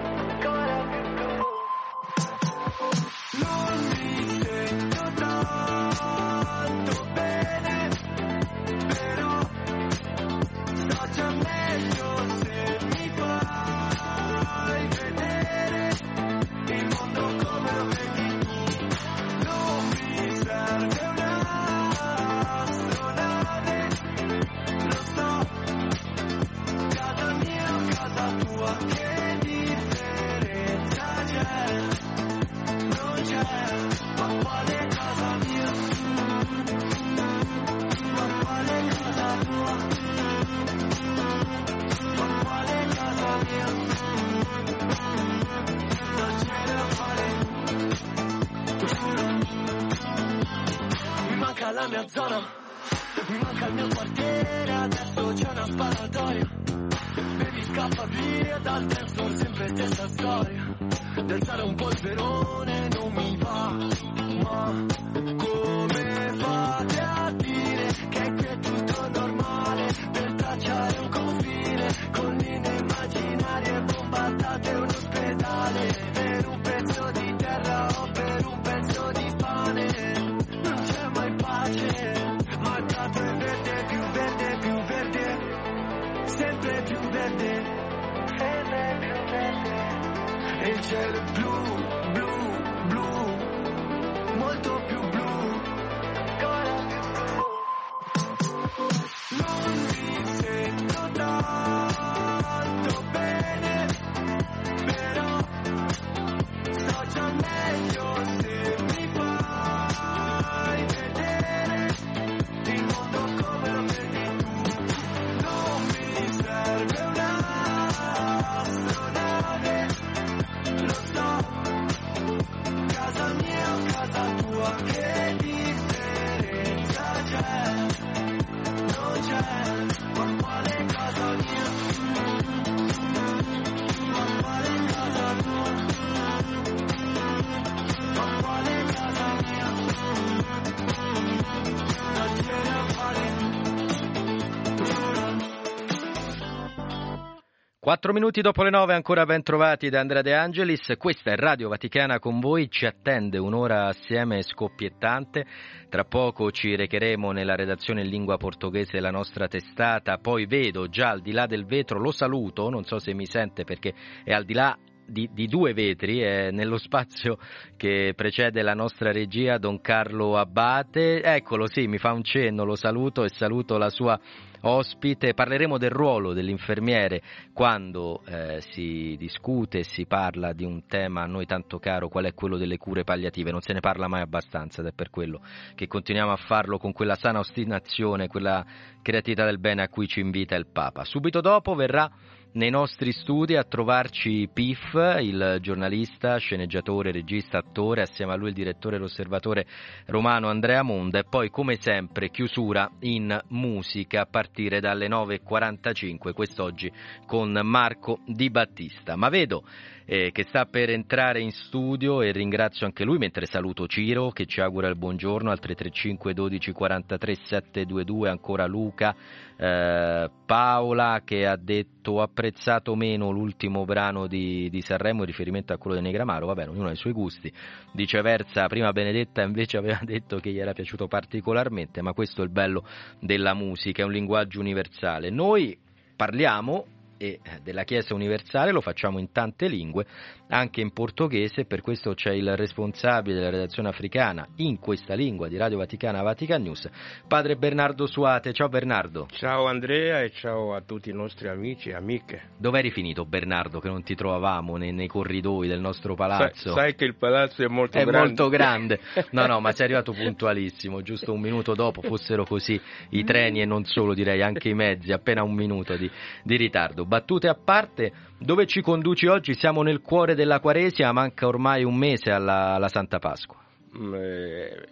4 minuti dopo le 9 ancora ben trovati da Andrea De Angelis, questa è Radio Vaticana con voi, ci attende un'ora assieme scoppiettante, tra poco ci recheremo nella redazione in lingua portoghese della nostra testata, poi vedo già al di là del vetro, lo saluto, non so se mi sente perché è al di là di, di, due vetri eh, nello spazio che precede la nostra regia Don Carlo Abbate eccolo sì mi fa un cenno lo saluto e saluto la sua ospite. Parleremo del ruolo dell'infermiere quando eh, si discute si parla di un tema a noi tanto caro qual è quello delle cure palliative. Non se ne parla mai abbastanza ed è per quello che continuiamo a farlo con quella sana ostinazione quella creatività del bene a cui ci invita il Papa. Subito dopo verrà nei nostri studi a trovarci Pif, il giornalista, sceneggiatore, regista, attore, assieme a lui il direttore dell'osservatore romano Andrea Monda e poi come sempre chiusura in musica a partire dalle 9.45 quest'oggi con Marco Di Battista. Ma vedo eh, che sta per entrare in studio e ringrazio anche lui mentre saluto Ciro che ci augura il buongiorno al 335 12 43 722 ancora Luca eh, Paola che ha detto ho apprezzato meno l'ultimo brano di, di Sanremo in riferimento a quello di Negramaro va bene ognuno ha i suoi gusti. Viceversa prima Benedetta invece aveva detto che gli era piaciuto particolarmente ma questo è il bello della musica è un linguaggio universale. Noi parliamo e eh, della Chiesa universale, lo facciamo in tante lingue, anche in portoghese, per questo c'è il responsabile della redazione africana in questa lingua di Radio Vaticana Vatican News, padre Bernardo Suate. Ciao Bernardo. Ciao Andrea e ciao a tutti i nostri amici e amiche. Dove eri finito Bernardo che non ti trovavamo nei, nei corridoi del nostro palazzo? Sai, sai, che il palazzo è molto è grande. È molto grande. No, no, ma sei arrivato puntualissimo, giusto un minuto dopo fossero così i treni e non solo direi anche i mezzi, appena un minuto di, di ritardo. Battute a parte, dove ci conduci oggi? Siamo nel cuore della Quaresia, manca ormai un mese alla, alla Santa Pasqua. Mm, eh,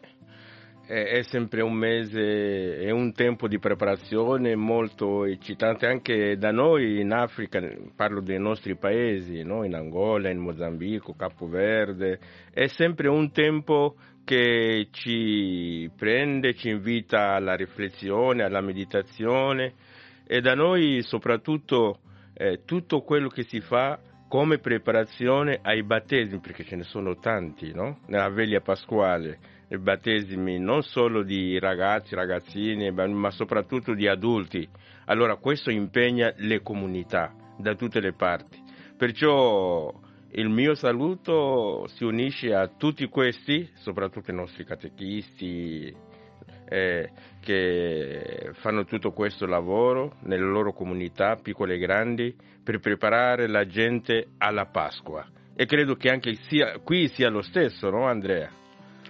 è, è, sempre un mese, è un tempo di preparazione molto eccitante anche da noi in Africa, parlo dei nostri paesi, no? in Angola, in Mozambico, Capo Verde, è sempre un tempo che ci prende, ci invita alla riflessione, alla meditazione e da noi soprattutto eh, tutto quello che si fa come preparazione ai battesimi, perché ce ne sono tanti, no? Nella veglia pasquale, i battesimi non solo di ragazzi, ragazzini, ma soprattutto di adulti. Allora questo impegna le comunità da tutte le parti. Perciò il mio saluto si unisce a tutti questi, soprattutto i nostri catechisti, eh, che fanno tutto questo lavoro nelle loro comunità, piccole e grandi, per preparare la gente alla Pasqua. E credo che anche sia, qui sia lo stesso, no Andrea?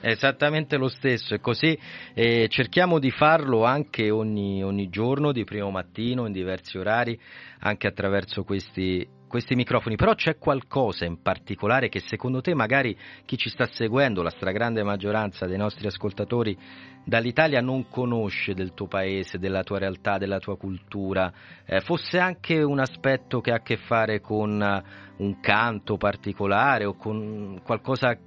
Esattamente lo stesso, e così eh, cerchiamo di farlo anche ogni, ogni giorno, di primo mattino, in diversi orari, anche attraverso questi questi microfoni, però c'è qualcosa in particolare che secondo te magari chi ci sta seguendo, la stragrande maggioranza dei nostri ascoltatori dall'Italia non conosce del tuo paese, della tua realtà, della tua cultura, eh, fosse anche un aspetto che ha a che fare con un canto particolare o con qualcosa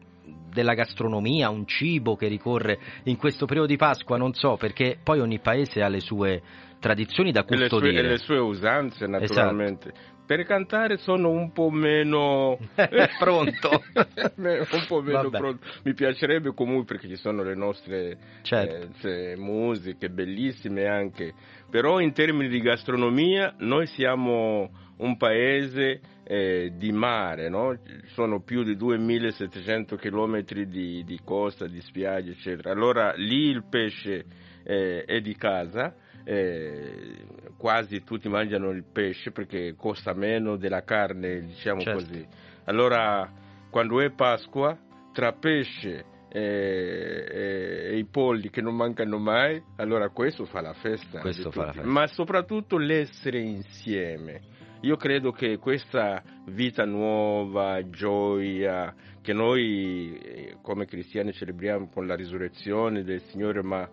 della gastronomia, un cibo che ricorre in questo periodo di Pasqua, non so, perché poi ogni paese ha le sue tradizioni da custodire. E le sue, e le sue usanze, naturalmente. Esatto. Per cantare sono un po' meno pronto. un po' meno Vabbè. pronto. Mi piacerebbe comunque perché ci sono le nostre certo. eh, musiche bellissime anche. Però in termini di gastronomia noi siamo un paese eh, di mare, no? sono più di 2700 km di, di costa, di spiagge, eccetera. Allora lì il pesce eh, è di casa eh, quasi tutti mangiano il pesce perché costa meno della carne, diciamo certo. così. Allora, quando è Pasqua, tra pesce e, e, e, i polli che non mancano mai, allora questo fa la festa. Questo fa la festa. Ma soprattutto l'essere insieme. Io credo che questa vita nuova, gioia, che noi eh, come cristiani celebriamo con la risurrezione del Signore, ma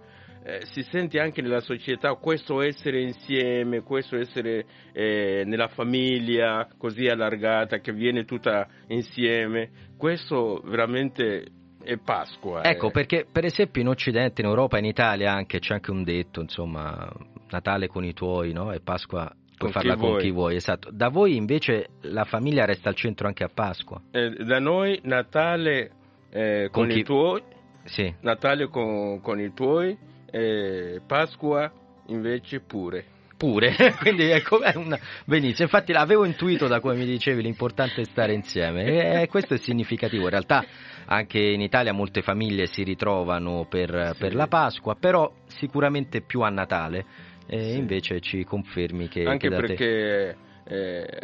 eh, si sente anche nella società questo essere insieme, questo essere eh, nella famiglia così allargata che viene tutta insieme, questo veramente è Pasqua. Ecco, eh. perché per esempio in Occidente, in Europa, in Italia anche c'è anche un detto, insomma, Natale con i tuoi, no? E Pasqua puoi con farla chi con chi vuoi, esatto. Da voi invece la famiglia resta al centro anche a Pasqua. Eh, da noi Natale eh, con, Con chi- i tuoi, Sì. Natale con, con i tuoi, eh, Pasqua invece pure. Pure, quindi ecco, è una... benissimo, infatti l'avevo intuito da come mi dicevi l'importante è stare insieme e questo è significativo, in realtà anche in Italia molte famiglie si ritrovano per, Sì. per la Pasqua, però sicuramente più a Natale e Sì. invece ci confermi che, Anche che da te... perché eh,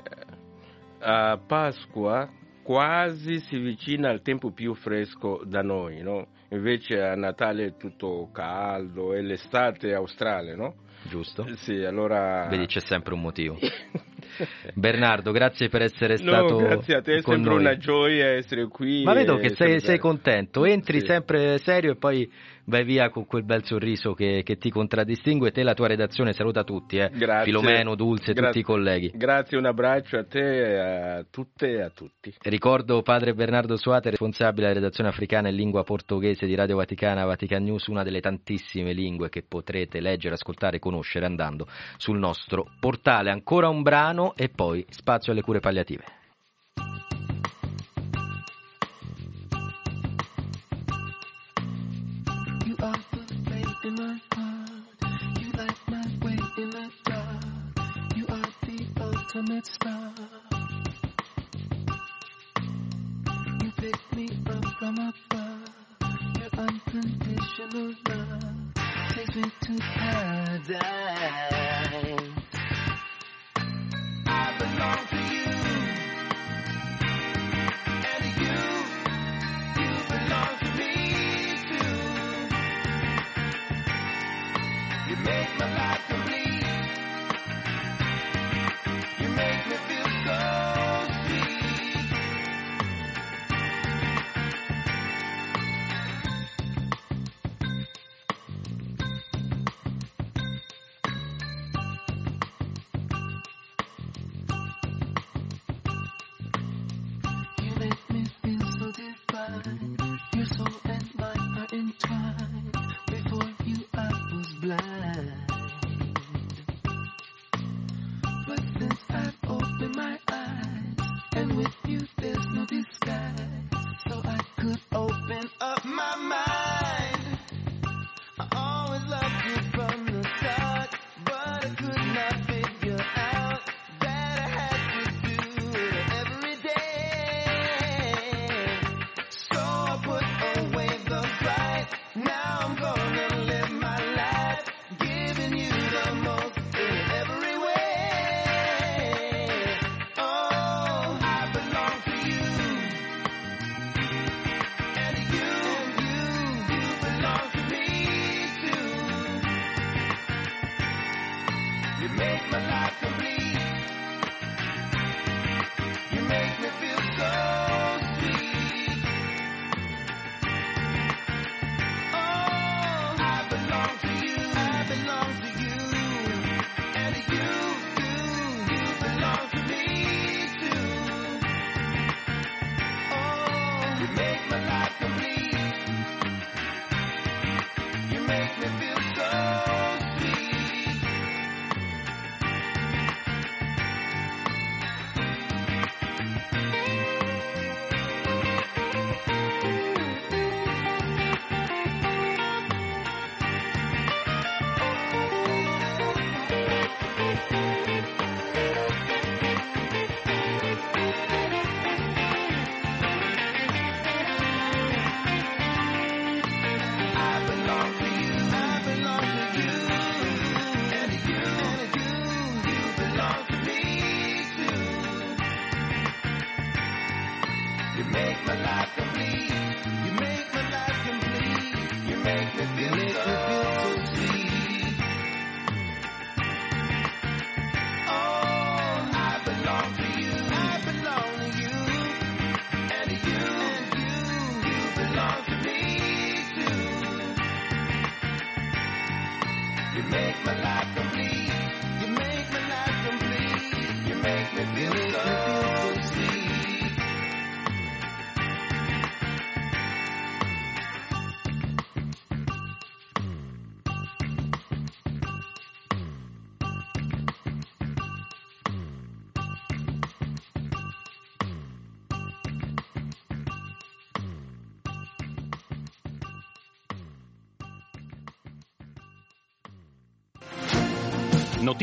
a Pasqua quasi si vicina al tempo più fresco da noi, no? Invece a Natale è tutto caldo, è l'estate australe, no? Giusto? Sì, allora... Vedi c'è sempre un motivo. Bernardo, grazie per essere No, stato grazie a te, è sempre noi. una gioia essere qui. Ma vedo e che sei, sei contento, entri Sì. sempre serio e poi vai via con quel bel sorriso che, che ti contraddistingue. Te e la tua redazione saluta tutti, eh. Grazie. Filomeno, Dulce, Gra- tutti i colleghi. Grazie, un abbraccio a te, a tutte e a tutti. Ricordo padre Bernardo Suate, responsabile della redazione africana in lingua portoghese di Radio Vaticana, Vatican News, una delle tantissime lingue che potrete leggere, ascoltare e conoscere andando sul nostro portale. Ancora un brano e poi spazio alle cure palliative. mitzvah. You pick me up from above. Your unconditional love takes me to paradise. I belong to you.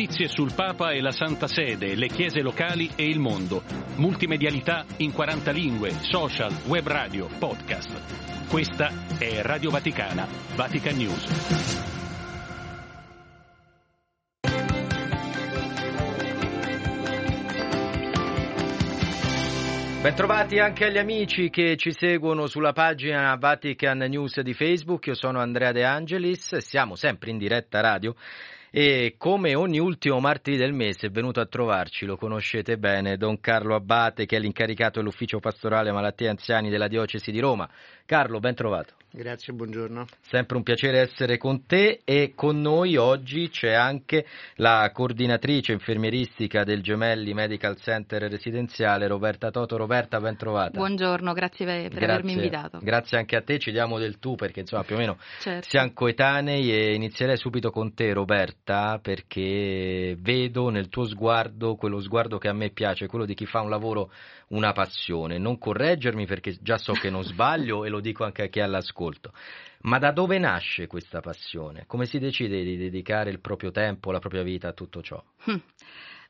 Notizie sul Papa e la Santa Sede, le chiese locali e il mondo. Multimedialità in 40 lingue, social, web radio, podcast. Questa è Radio Vaticana, Vatican News. Bentrovati anche agli amici che ci seguono sulla pagina Vatican News di Facebook, io sono Andrea De Angelis, siamo sempre in diretta radio e come ogni ultimo martedì del mese è venuto a trovarci, lo conoscete bene, Don Carlo Abbate che è l'incaricato dell'ufficio pastorale malattie anziani della diocesi di Roma. Carlo, ben trovato. Grazie, buongiorno. Sempre un piacere essere con te e con noi oggi c'è anche la coordinatrice infermieristica del Gemelli Medical Center residenziale Roberta Toto. Roberta, ben trovata. Buongiorno, grazie per, per avermi invitato. Grazie anche a te, ci diamo del tu perché insomma più o meno Certo. siamo coetanei e inizierei subito con te Roberta perché vedo nel tuo sguardo quello sguardo che a me piace, quello di chi fa un lavoro una passione. Non correggermi perché già so che non sbaglio e lo dico anche a chi è all'ascolto. Ma da dove nasce questa passione? Come si decide di dedicare il proprio tempo, la propria vita a tutto ciò? Hm.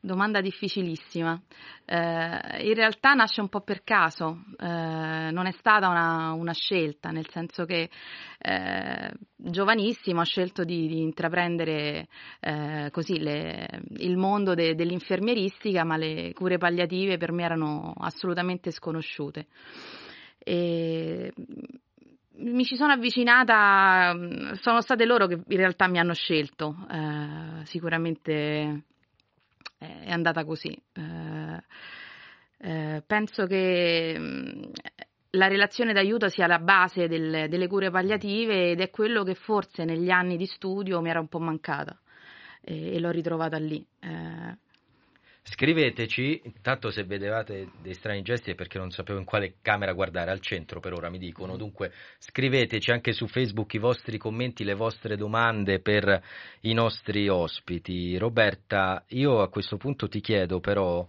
Domanda difficilissima. Eh, in realtà nasce un po' per caso, eh, non è stata una, una, scelta, nel senso che eh, giovanissimo ho scelto di, di intraprendere eh, così le, il mondo de, dell'infermieristica, ma le cure palliative per me erano assolutamente sconosciute. E mi ci sono avvicinata, sono state loro che in realtà mi hanno scelto, eh, sicuramente è andata così. Eh, eh, penso che mm, la relazione d'aiuto sia la base del, delle cure palliative ed è quello che forse negli anni di studio mi era un po' mancata e, e l'ho ritrovata lì. Eh, Scriveteci, intanto se vedevate dei strani gesti è perché non sapevo in quale camera guardare, al centro per ora mi dicono, dunque scriveteci anche su Facebook i vostri commenti, le vostre domande per i nostri ospiti. Roberta, io a questo punto ti chiedo però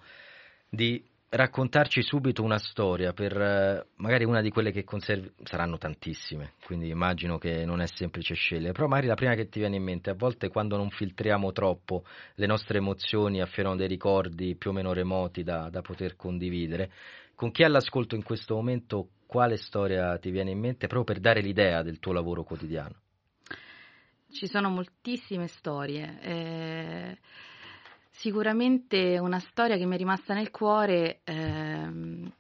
di raccontarci subito una storia per eh, magari una di quelle che conservi, saranno tantissime, quindi immagino che non è semplice scegliere, però magari la prima che ti viene in mente, a volte quando non filtriamo troppo le nostre emozioni affiorano dei ricordi più o meno remoti da, da poter condividere, con chi è all'ascolto in questo momento quale storia ti viene in mente proprio per dare l'idea del tuo lavoro quotidiano? Ci sono moltissime storie. Eh Sicuramente una storia che mi è rimasta nel cuore ehm,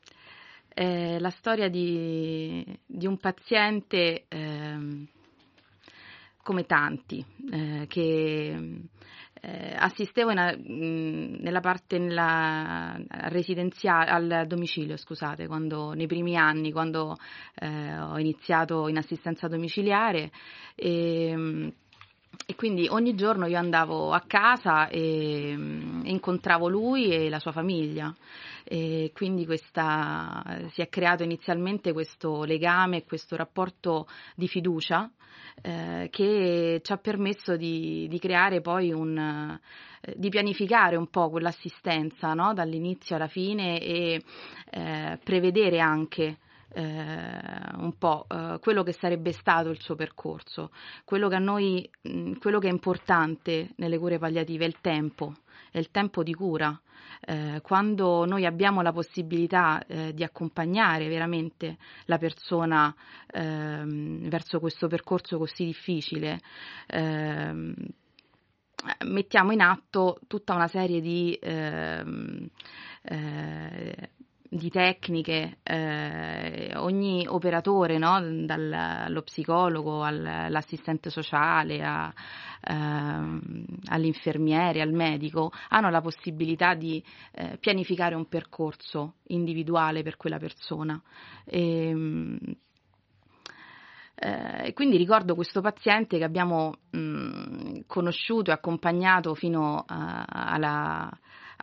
è la storia di, di un paziente ehm, come tanti eh, che eh, assistevo in, nella parte nella, al domicilio, scusate, quando, nei primi anni, quando eh, ho iniziato in assistenza domiciliare. E, e quindi ogni giorno io andavo a casa e, mm, incontravo lui e la sua famiglia. E quindi questa, si è creato inizialmente questo legame, questo rapporto di fiducia eh, che ci ha permesso di, di creare poi un, eh, di pianificare un po' quell'assistenza no? dall'inizio alla fine e eh, prevedere anche eh, un po' eh, quello che sarebbe stato il suo percorso. Quello che a noi, mh, quello che è importante nelle cure palliative è il tempo, è il tempo di cura. Eh, quando noi abbiamo la possibilità eh, di accompagnare veramente la persona ehm, verso questo percorso così difficile, ehm, mettiamo in atto tutta una serie di ehm, eh, di tecniche, eh, ogni operatore, no? dallo psicologo all'assistente sociale, a, ehm, all'infermiere, al medico, hanno la possibilità di eh, pianificare un percorso individuale per quella persona. E, ehm, eh, quindi ricordo questo paziente che abbiamo mh, conosciuto e accompagnato fino a, alla,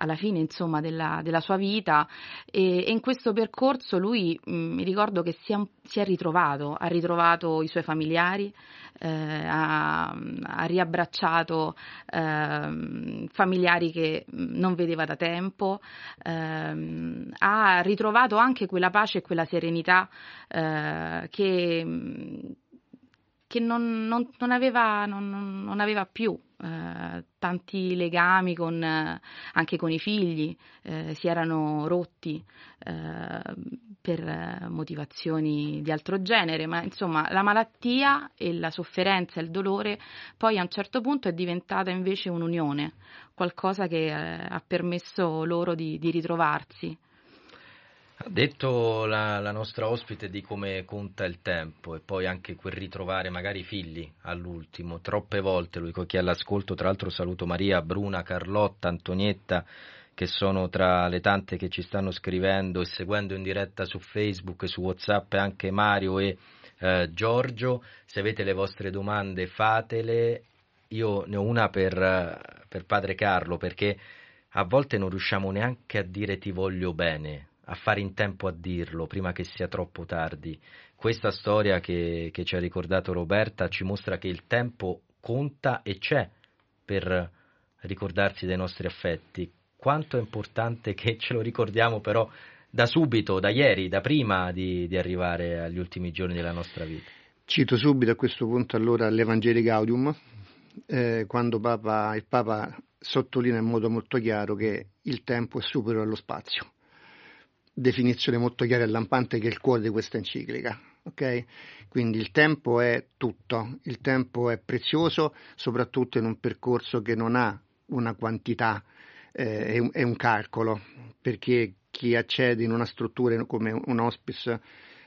alla fine insomma, della, della, sua vita. E, e, in questo percorso lui mh, mm, mi ricordo che si è, si è, ritrovato, ha ritrovato i suoi familiari, eh, ha, ha, riabbracciato eh, familiari che mm, non vedeva da tempo, eh, ha ritrovato anche quella pace e quella serenità eh, che mm, che non, non, non, aveva, non aveva, più eh, tanti legami con, eh, anche con i figli, eh, si erano rotti eh, per motivazioni di altro genere, ma insomma la malattia e la sofferenza e il dolore poi a un certo punto è diventata invece un'unione, qualcosa che ha permesso loro di, di ritrovarsi. Ha detto la, la, nostra ospite di come conta il tempo e poi anche quel ritrovare magari i figli all'ultimo, troppe volte, lui chi è all'ascolto, tra l'altro saluto Maria, Bruna, Carlotta, Antonietta, che sono tra le tante che ci stanno scrivendo e seguendo in diretta su Facebook su Whatsapp, anche Mario e eh, Giorgio, se avete le vostre domande fatele, io ne ho una per, per padre Carlo perché a volte non riusciamo neanche a dire ti voglio bene a fare in tempo a dirlo prima che sia troppo tardi. Questa storia che, che ci ha ricordato Roberta ci mostra che il tempo conta e c'è per ricordarsi dei nostri affetti. Quanto è importante che ce lo ricordiamo però da subito, da ieri, da prima di, di arrivare agli ultimi giorni della nostra vita. Cito subito a questo punto allora l'Evangeli Gaudium, eh, quando Papa, il Papa sottolinea in modo molto chiaro che il tempo è superiore allo spazio. Definizione molto chiara e lampante che è il cuore di questa enciclica. Okay? Quindi il tempo è tutto, il tempo è prezioso, soprattutto in un percorso che non ha una quantità, eh, è, un, è, un, calcolo, perché chi accede in una struttura come un hospice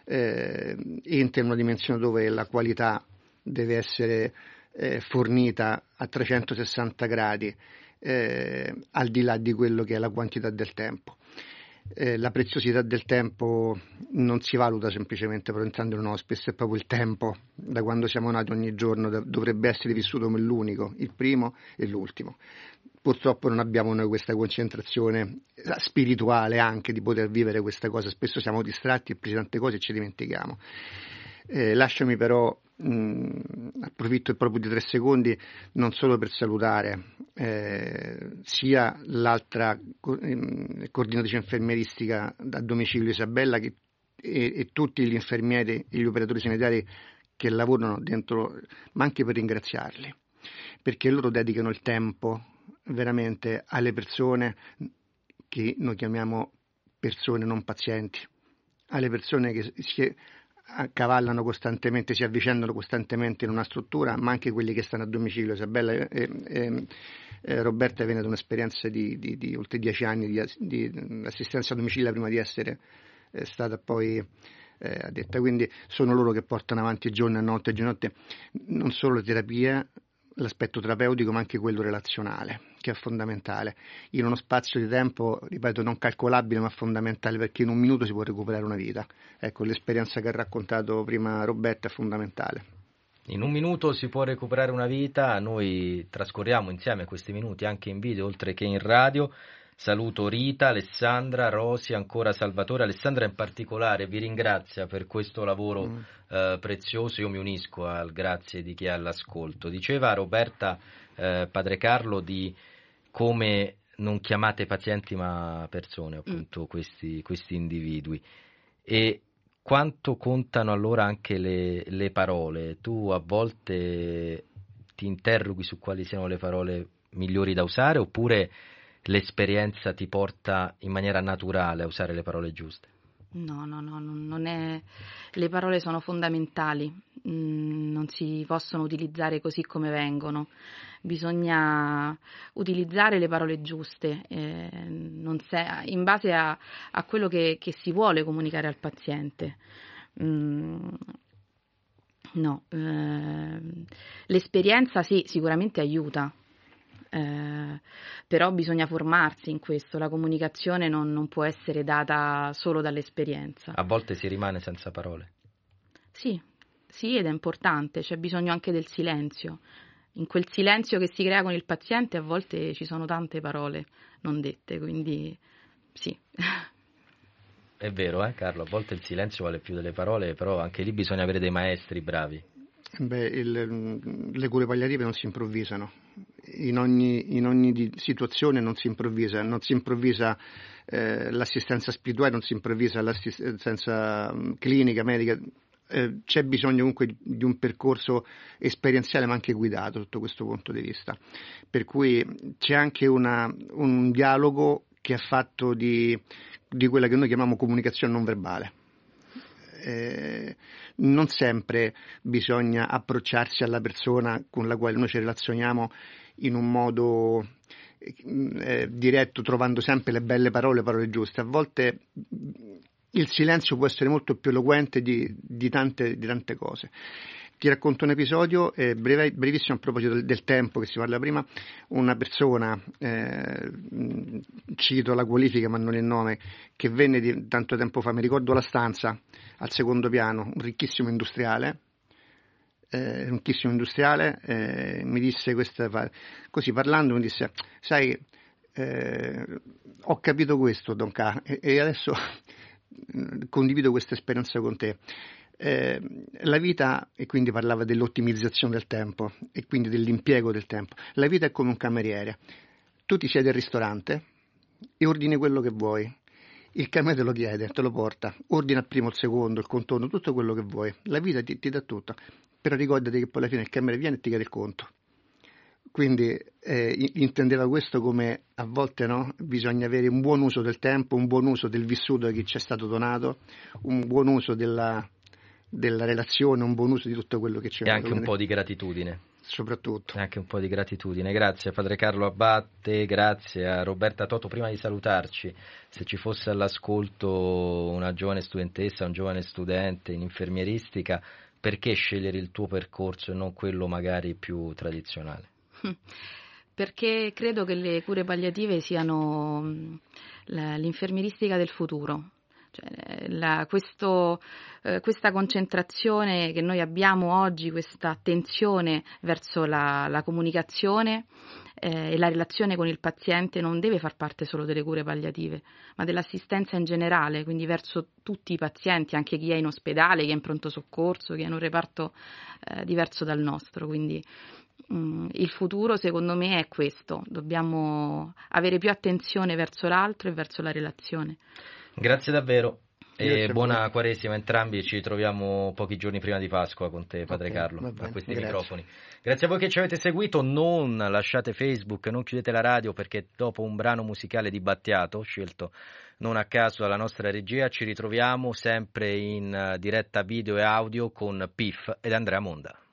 eh, entra in una dimensione dove la qualità deve essere eh, fornita a 360 gradi, eh, al di là di quello che è la quantità del tempo. Eh, la preziosità del tempo non si valuta semplicemente entrando in un hospice, è proprio il tempo da quando siamo nati ogni giorno dovrebbe essere vissuto come l'unico, il primo e l'ultimo. Purtroppo non abbiamo noi questa concentrazione spirituale anche di poter vivere questa cosa, spesso siamo distratti e presi tante cose e ci dimentichiamo. Eh, lasciami però mh, approfitto proprio di tre secondi non solo per salutare eh, sia l'altra co- ehm, coordinatrice infermieristica a domicilio Isabella che, e, e, tutti gli infermieri e gli operatori sanitari che lavorano dentro, ma anche per ringraziarli, perché loro dedicano il tempo veramente alle persone che noi chiamiamo persone non pazienti, alle persone che si accavallano costantemente, si avvicendano costantemente in una struttura, ma anche quelli che stanno a domicilio. Isabella e, e, e Roberta viene da un'esperienza di, di, di, oltre dieci anni di, di, assistenza a domicilio prima di essere eh, stata poi eh, addetta. Quindi sono loro che portano avanti giorno e notte, giorno e notte non solo le terapie, l'aspetto terapeutico ma anche quello relazionale, che è fondamentale. In uno spazio di tempo, ripeto, non calcolabile ma fondamentale perché in un minuto si può recuperare una vita. Ecco, l'esperienza che ha raccontato prima Roberta è fondamentale. In un minuto si può recuperare una vita, noi trascorriamo insieme questi minuti anche in video oltre che in radio. Saluto Rita, Alessandra, Rosi, ancora Salvatore. Alessandra in particolare vi ringrazia per questo lavoro mm. eh, prezioso. Io mi unisco al grazie di chi è all'ascolto. Diceva Roberta eh, Padre Carlo di come non chiamate pazienti ma persone, appunto, mm. questi, questi, individui. E quanto contano allora anche le, le parole? Tu a volte ti interroghi su quali siano le parole migliori da usare oppure l'esperienza ti porta in maniera naturale a usare le parole giuste? No, no, no, non è... le parole sono fondamentali, mm, non si possono utilizzare così come vengono, bisogna utilizzare le parole giuste eh, se... in base a, a quello che, che, si vuole comunicare al paziente. Mm, no, eh, l'esperienza sì, sicuramente aiuta, eh, però bisogna formarsi in questo, la comunicazione non, non può essere data solo dall'esperienza. A volte si rimane senza parole. Sì, sì, ed è importante, c'è bisogno anche del silenzio. In quel silenzio che si crea con il paziente a volte ci sono tante parole non dette, quindi sì. È vero, eh, Carlo, a volte il silenzio vale più delle parole, però anche lì bisogna avere dei maestri bravi. Beh, il, le cure palliative non si improvvisano, in ogni, in ogni situazione non si improvvisa, non si improvvisa eh, l'assistenza spirituale, non si improvvisa l'assistenza mm, clinica, medica, eh, c'è bisogno comunque di un percorso esperienziale ma anche guidato sotto questo punto di vista. Per cui c'è anche una, un dialogo che è fatto di, di quella che noi chiamiamo comunicazione non verbale. Eh, non sempre bisogna approcciarsi alla persona con la quale noi ci relazioniamo in un modo eh, diretto, trovando sempre le belle parole, le parole giuste. A volte il silenzio può essere molto più eloquente di, di, tante, di tante, cose. Ti racconto un episodio eh, breve, brevissimo a proposito del, del, tempo che si parla prima. Una persona, eh, cito la qualifica ma non il nome, che venne di, tanto tempo fa, mi ricordo la stanza al secondo piano, un ricchissimo industriale, eh, ricchissimo industriale, eh, mi disse questa, così parlando mi disse, sai, eh, ho capito questo Don Ca e, e adesso condivido questa esperienza con te. Eh, la vita, e quindi parlava dell'ottimizzazione del tempo e quindi dell'impiego del tempo, la vita è come un cameriere. Tu ti siedi al ristorante e ordini quello che vuoi. Il cameriere te lo chiede, te lo porta, ordina il primo, il secondo, il contorno, tutto quello che vuoi. La vita ti, ti dà tutto però ricordati che poi alla fine il cameriere viene e ti chiede il conto. quindi eh, intendeva questo come a volte no, bisogna avere un buon uso del tempo, un buon uso del vissuto che ci è stato donato, un buon uso della, della relazione, un buon uso di tutto quello che c'è. E anche un po' di gratitudine. Soprattutto. E anche un po' di gratitudine. Grazie a Padre Carlo Abbatte, grazie a Roberta Toto. Prima di salutarci, se ci fosse all'ascolto una giovane studentessa, un giovane studente in infermieristica, perché scegliere il tuo percorso e non quello magari più tradizionale? Perché credo che le cure palliative siano mm, l'infermieristica del futuro. Cioè, la, questo, eh, questa concentrazione che noi abbiamo oggi, questa attenzione verso la, la comunicazione eh, e la relazione con il paziente non deve far parte solo delle cure palliative, ma dell'assistenza in generale, quindi verso tutti i pazienti, anche chi è in ospedale, chi è in pronto soccorso, chi è in un reparto eh, diverso dal nostro. Quindi Mm, il futuro secondo me è questo, dobbiamo avere più attenzione verso l'altro e verso la relazione. Grazie davvero. E buona Quaresima a entrambi, ci troviamo pochi giorni prima di Pasqua con te, Padre okay, Carlo, a questi grazie. microfoni. Grazie a voi che ci avete seguito, non lasciate Facebook, non chiudete la radio perché dopo un brano musicale di Battiato, scelto non a caso dalla nostra regia, ci ritroviamo sempre in diretta video e audio con Pif ed Andrea Monda.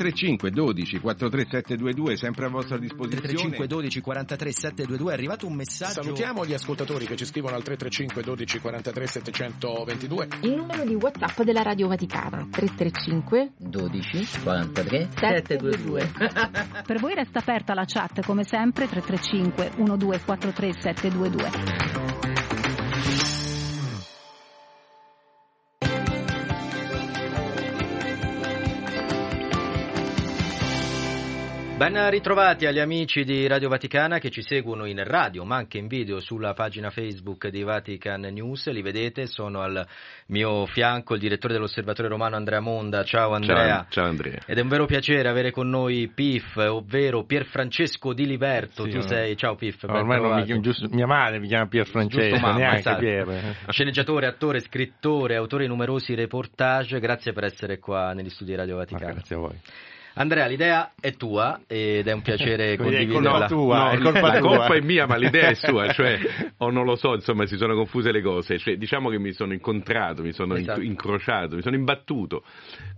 335 12 43722 sempre a vostra disposizione. 335 12 43 722 è arrivato un messaggio. Salutiamo gli ascoltatori che ci scrivono al 335 12 43 722 il numero di whatsapp della Radio Vaticana 335 12 43 722 per voi resta aperta la chat come sempre 335 1243 722 Ben ritrovati agli amici di Radio Vaticana che ci seguono in radio ma anche in video sulla pagina Facebook di Vatican News. Li vedete, sono al mio fianco il direttore dell'Osservatorio Romano Andrea Monda. Ciao Andrea. Ciao, ciao Andrea. Ed è un vero piacere avere con noi PIF, ovvero Pierfrancesco Di Liberto. Sì, tu sei, ciao PIF. Ormai non mi chiamo, giusto, mia madre mi chiama Pierfrancesco, mamma, neanche esatto. Pier. Sceneggiatore, attore, scrittore, autore di numerosi reportage. Grazie per essere qua negli studi di Radio Vaticana. grazie a voi. Andrea, l'idea è tua ed è un piacere condividerla. tua, No, è colpa la tua. colpa è mia, ma l'idea è sua, cioè, o non lo so, insomma, si sono confuse le cose. Cioè, diciamo che mi sono incontrato, mi sono Esatto. in- incrociato, mi sono imbattuto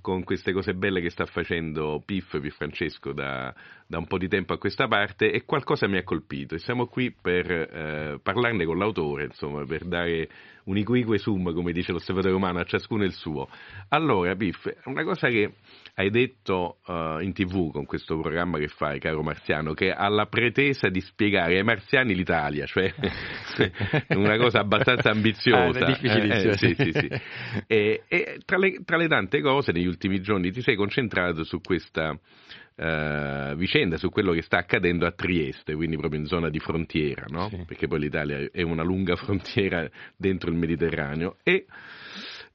con queste cose belle che sta facendo Piff, Piff Francesco, da, da un po' di tempo a questa parte e qualcosa mi ha colpito. E siamo qui per eh, parlarne con l'autore, insomma, per dare un iquique sum, come dice l'osservatore romano, a ciascuno il suo. Allora, Piff, una cosa che hai detto eh, in tv con questo programma che fai, caro Marziano, che ha la pretesa di spiegare ai marziani l'Italia, cioè una cosa abbastanza ambiziosa. Ah, è difficilissimo, Eh, sì, sì. sì, sì. E, e tra, le, tra le tante cose, negli ultimi giorni ti sei concentrato su questa eh, vicenda, su quello che sta accadendo a Trieste, quindi proprio in zona di frontiera, no? perché poi l'Italia è una lunga frontiera dentro il Mediterraneo. E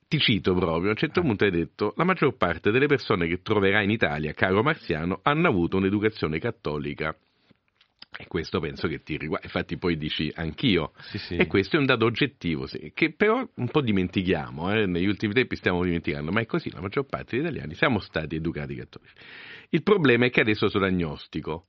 ti cito proprio, a un certo punto hai detto la maggior parte delle persone che troverai in Italia, caro Marziano, hanno avuto un'educazione cattolica. E questo penso che ti riguarda, infatti poi dici anch'io. E questo è un dato oggettivo, sì, che però un po' dimentichiamo, eh, negli ultimi tempi stiamo dimenticando, ma è così, la maggior parte degli italiani siamo stati educati cattolici. Il problema è che adesso sono agnostico.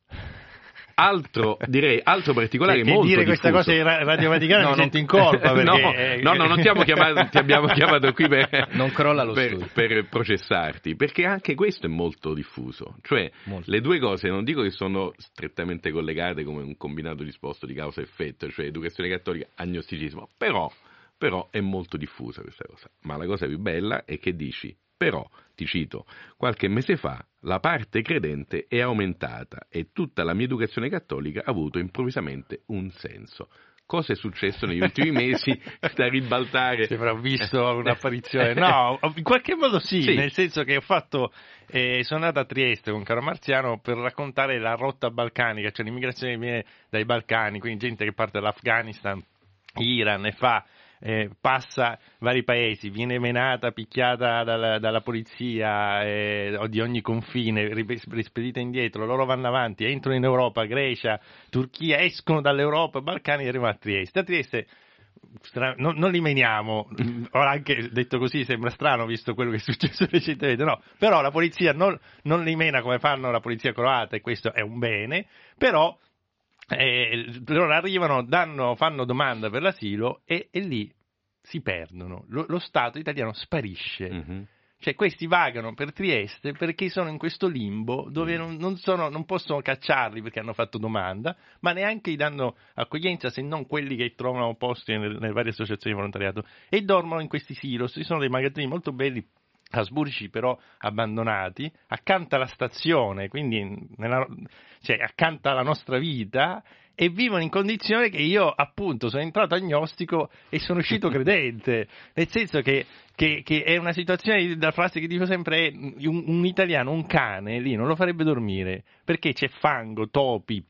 Altro, direi, altro particolare che molto dire questa diffuso. cosa in Ra- Radio Vaticana mi sento in colpa, no, perché- no, no, non ti, abbiamo chiamato, ti abbiamo chiamato qui per, Non crolla lo per, per processarti, perché anche questo è molto diffuso. Cioè, le due cose non dico che sono strettamente collegate come un combinato disposto di causa-effetto, cioè educazione cattolica, agnosticismo, però, però è molto diffusa questa cosa. Ma la cosa più bella è che dici, però, ti cito, qualche mese fa la parte credente è aumentata e tutta la mia educazione cattolica ha avuto improvvisamente un senso. Cosa è successo negli ultimi mesi da ribaltare? Sembra visto un'apparizione. No, in qualche modo sì, Sì. nel senso che ho fatto, eh, sono andato a Trieste con Caro Marziano per raccontare la rotta balcanica, cioè l'immigrazione che viene dai Balcani, quindi gente che parte dall'Afghanistan, Iran e fa, eh, passa vari paesi, viene menata, picchiata dalla, dalla polizia eh, di ogni confine, rispedita indietro, loro vanno avanti, entrano in Europa, Grecia, Turchia, escono dall'Europa, Balcani e arrivano a Trieste. A Trieste non, non li meniamo, ora anche detto così sembra strano visto quello che è successo recentemente, no, però la polizia non, non li mena come fanno la polizia croata e questo è un bene, però eh, loro arrivano, danno, fanno domanda per l'asilo e, e lì si perdono, lo, lo Stato italiano sparisce. Cioè questi vagano per Trieste perché sono in questo limbo dove non, non, sono, non, possono cacciarli perché hanno fatto domanda, ma neanche gli danno accoglienza se non quelli che trovano posti nelle, nelle varie associazioni di volontariato e dormono in questi silos. Ci sono dei magazzini molto belli Asburgi però abbandonati, accanto alla stazione, quindi nella, cioè, accanto alla nostra vita e vivono in condizione che io appunto sono entrato agnostico e sono uscito credente, nel senso che, che, che è una situazione, la frase che dico sempre è un, un italiano, un cane lì non lo farebbe dormire perché c'è fango, topi,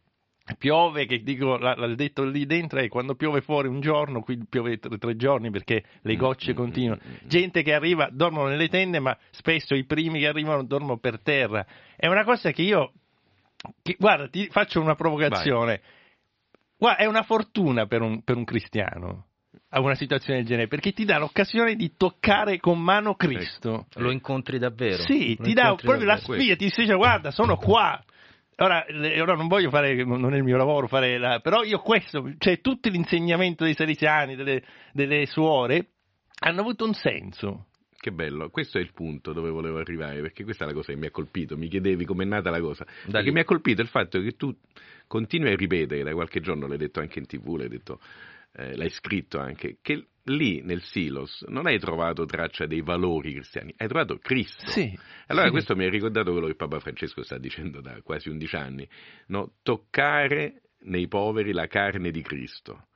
piove, che dico, l'ha detto lì dentro, è quando piove fuori un giorno, qui piove tre, tre giorni perché le mm, gocce mm, continuano. Mm, Gente che arriva, dormono nelle tende, ma spesso i primi che arrivano dormono per terra. È una cosa che io, che, guarda, ti faccio una provocazione. Guarda, è una fortuna per un, per un cristiano a una situazione del genere perché ti dà l'occasione di toccare con mano Cristo. Lo incontri davvero? Sì, Lo ti dà proprio davvero. la sfida, ti dice guarda, sono qua. Ora, ora, non voglio fare, non è il mio lavoro fare la, però io questo, cioè tutto l'insegnamento dei salesiani, delle, delle suore, hanno avuto un senso. Che bello, questo è il punto dove volevo arrivare, perché questa è la cosa che mi ha colpito, mi chiedevi com'è nata la cosa, da lì. mi ha colpito il fatto che tu continui a ripetere, da qualche giorno l'hai detto anche in tv, l'hai, detto, eh, l'hai scritto anche, che lì nel Silos non hai trovato traccia dei valori cristiani, hai trovato Cristo. Sì, allora sì. questo mi ha ricordato quello che Papa Francesco sta dicendo da quasi 11 anni, no? toccare nei poveri la carne di Cristo.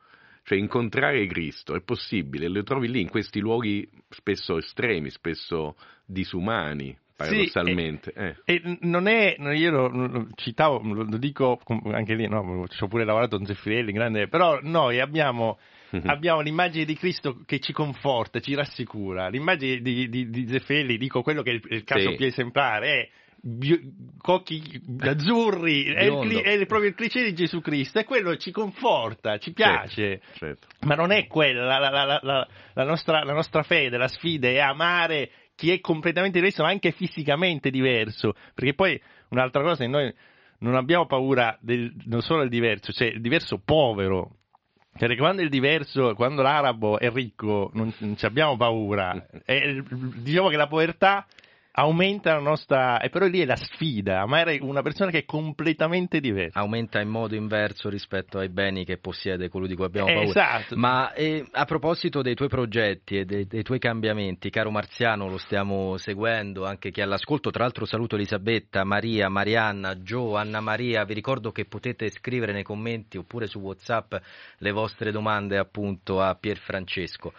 Cioè incontrare Cristo è possibile, lo trovi lì in questi luoghi spesso estremi, spesso disumani, paradossalmente. Sì, e, eh. e, non è, io lo, lo citavo, lo, dico anche lì, no, ci ho pure lavorato con Zeffirelli, grande, però noi abbiamo. Abbiamo l'immagine di Cristo che ci conforta, ci rassicura. L'immagine di, di, di Zeffirelli, dico quello che è il, il caso sì. più esemplare, è bio, cocchi azzurri, è, il, è, proprio il cliché di Gesù Cristo, e quello ci conforta, ci piace. Certo, certo. Ma non è quella la, la, la, la, nostra, la nostra fede, la sfida è amare chi è completamente diverso, ma anche fisicamente diverso. Perché poi un'altra cosa è noi non abbiamo paura del, non solo del diverso, cioè il diverso povero, perché quando il diverso, quando l'arabo è ricco, non, non abbiamo paura. E, diciamo che la povertà aumenta la nostra. E però lì è la sfida, amare una persona che è completamente diversa. Aumenta in modo inverso rispetto ai beni che possiede colui di cui abbiamo paura. Esatto. Ma eh, a proposito dei tuoi progetti e dei, dei, tuoi cambiamenti, caro Marziano, lo stiamo seguendo, anche chi è all'ascolto. Tra l'altro saluto Elisabetta, Maria, Marianna, Gio, Anna Maria. Vi ricordo che potete scrivere nei commenti oppure su WhatsApp le vostre domande appunto a Pier Francesco.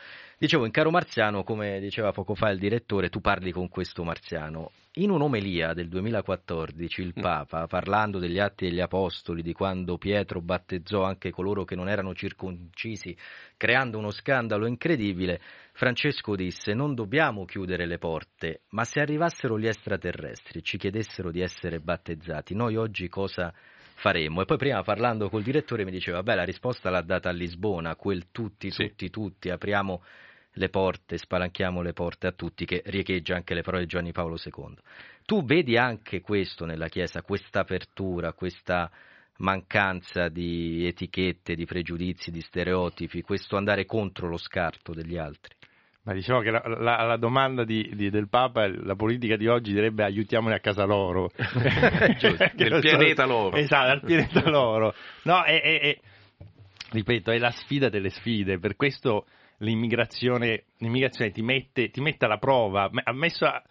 Dicevo, in Caro Marziano, come diceva poco fa il direttore, tu parli con questo marziano. In un'omelia del 2014 il mm. Papa, parlando degli atti degli Apostoli, di quando Pietro battezzò anche coloro che non erano circoncisi, creando uno scandalo incredibile, Francesco disse non dobbiamo chiudere le porte, ma se arrivassero gli extraterrestri e ci chiedessero di essere battezzati, noi oggi cosa faremmo? E poi prima parlando col direttore mi diceva, beh la risposta l'ha data a Lisbona, quel tutti, sì. tutti, tutti, apriamo le porte, spalanchiamo le porte a tutti, che riecheggia anche le parole di Giovanni Paolo II. Tu vedi anche questo nella Chiesa, questa apertura, questa mancanza di etichette, di pregiudizi, di stereotipi, questo andare contro lo scarto degli altri? Ma diciamo che la, la, la domanda di, di, del Papa, la politica di oggi direbbe aiutiamoli a casa loro. nel pianeta loro. Esatto, al pianeta loro. No, è, è, è, ripeto, è la sfida delle sfide, per questo l'immigrazione, l'immigrazione ti, mette, ti mette alla prova, ha messo a,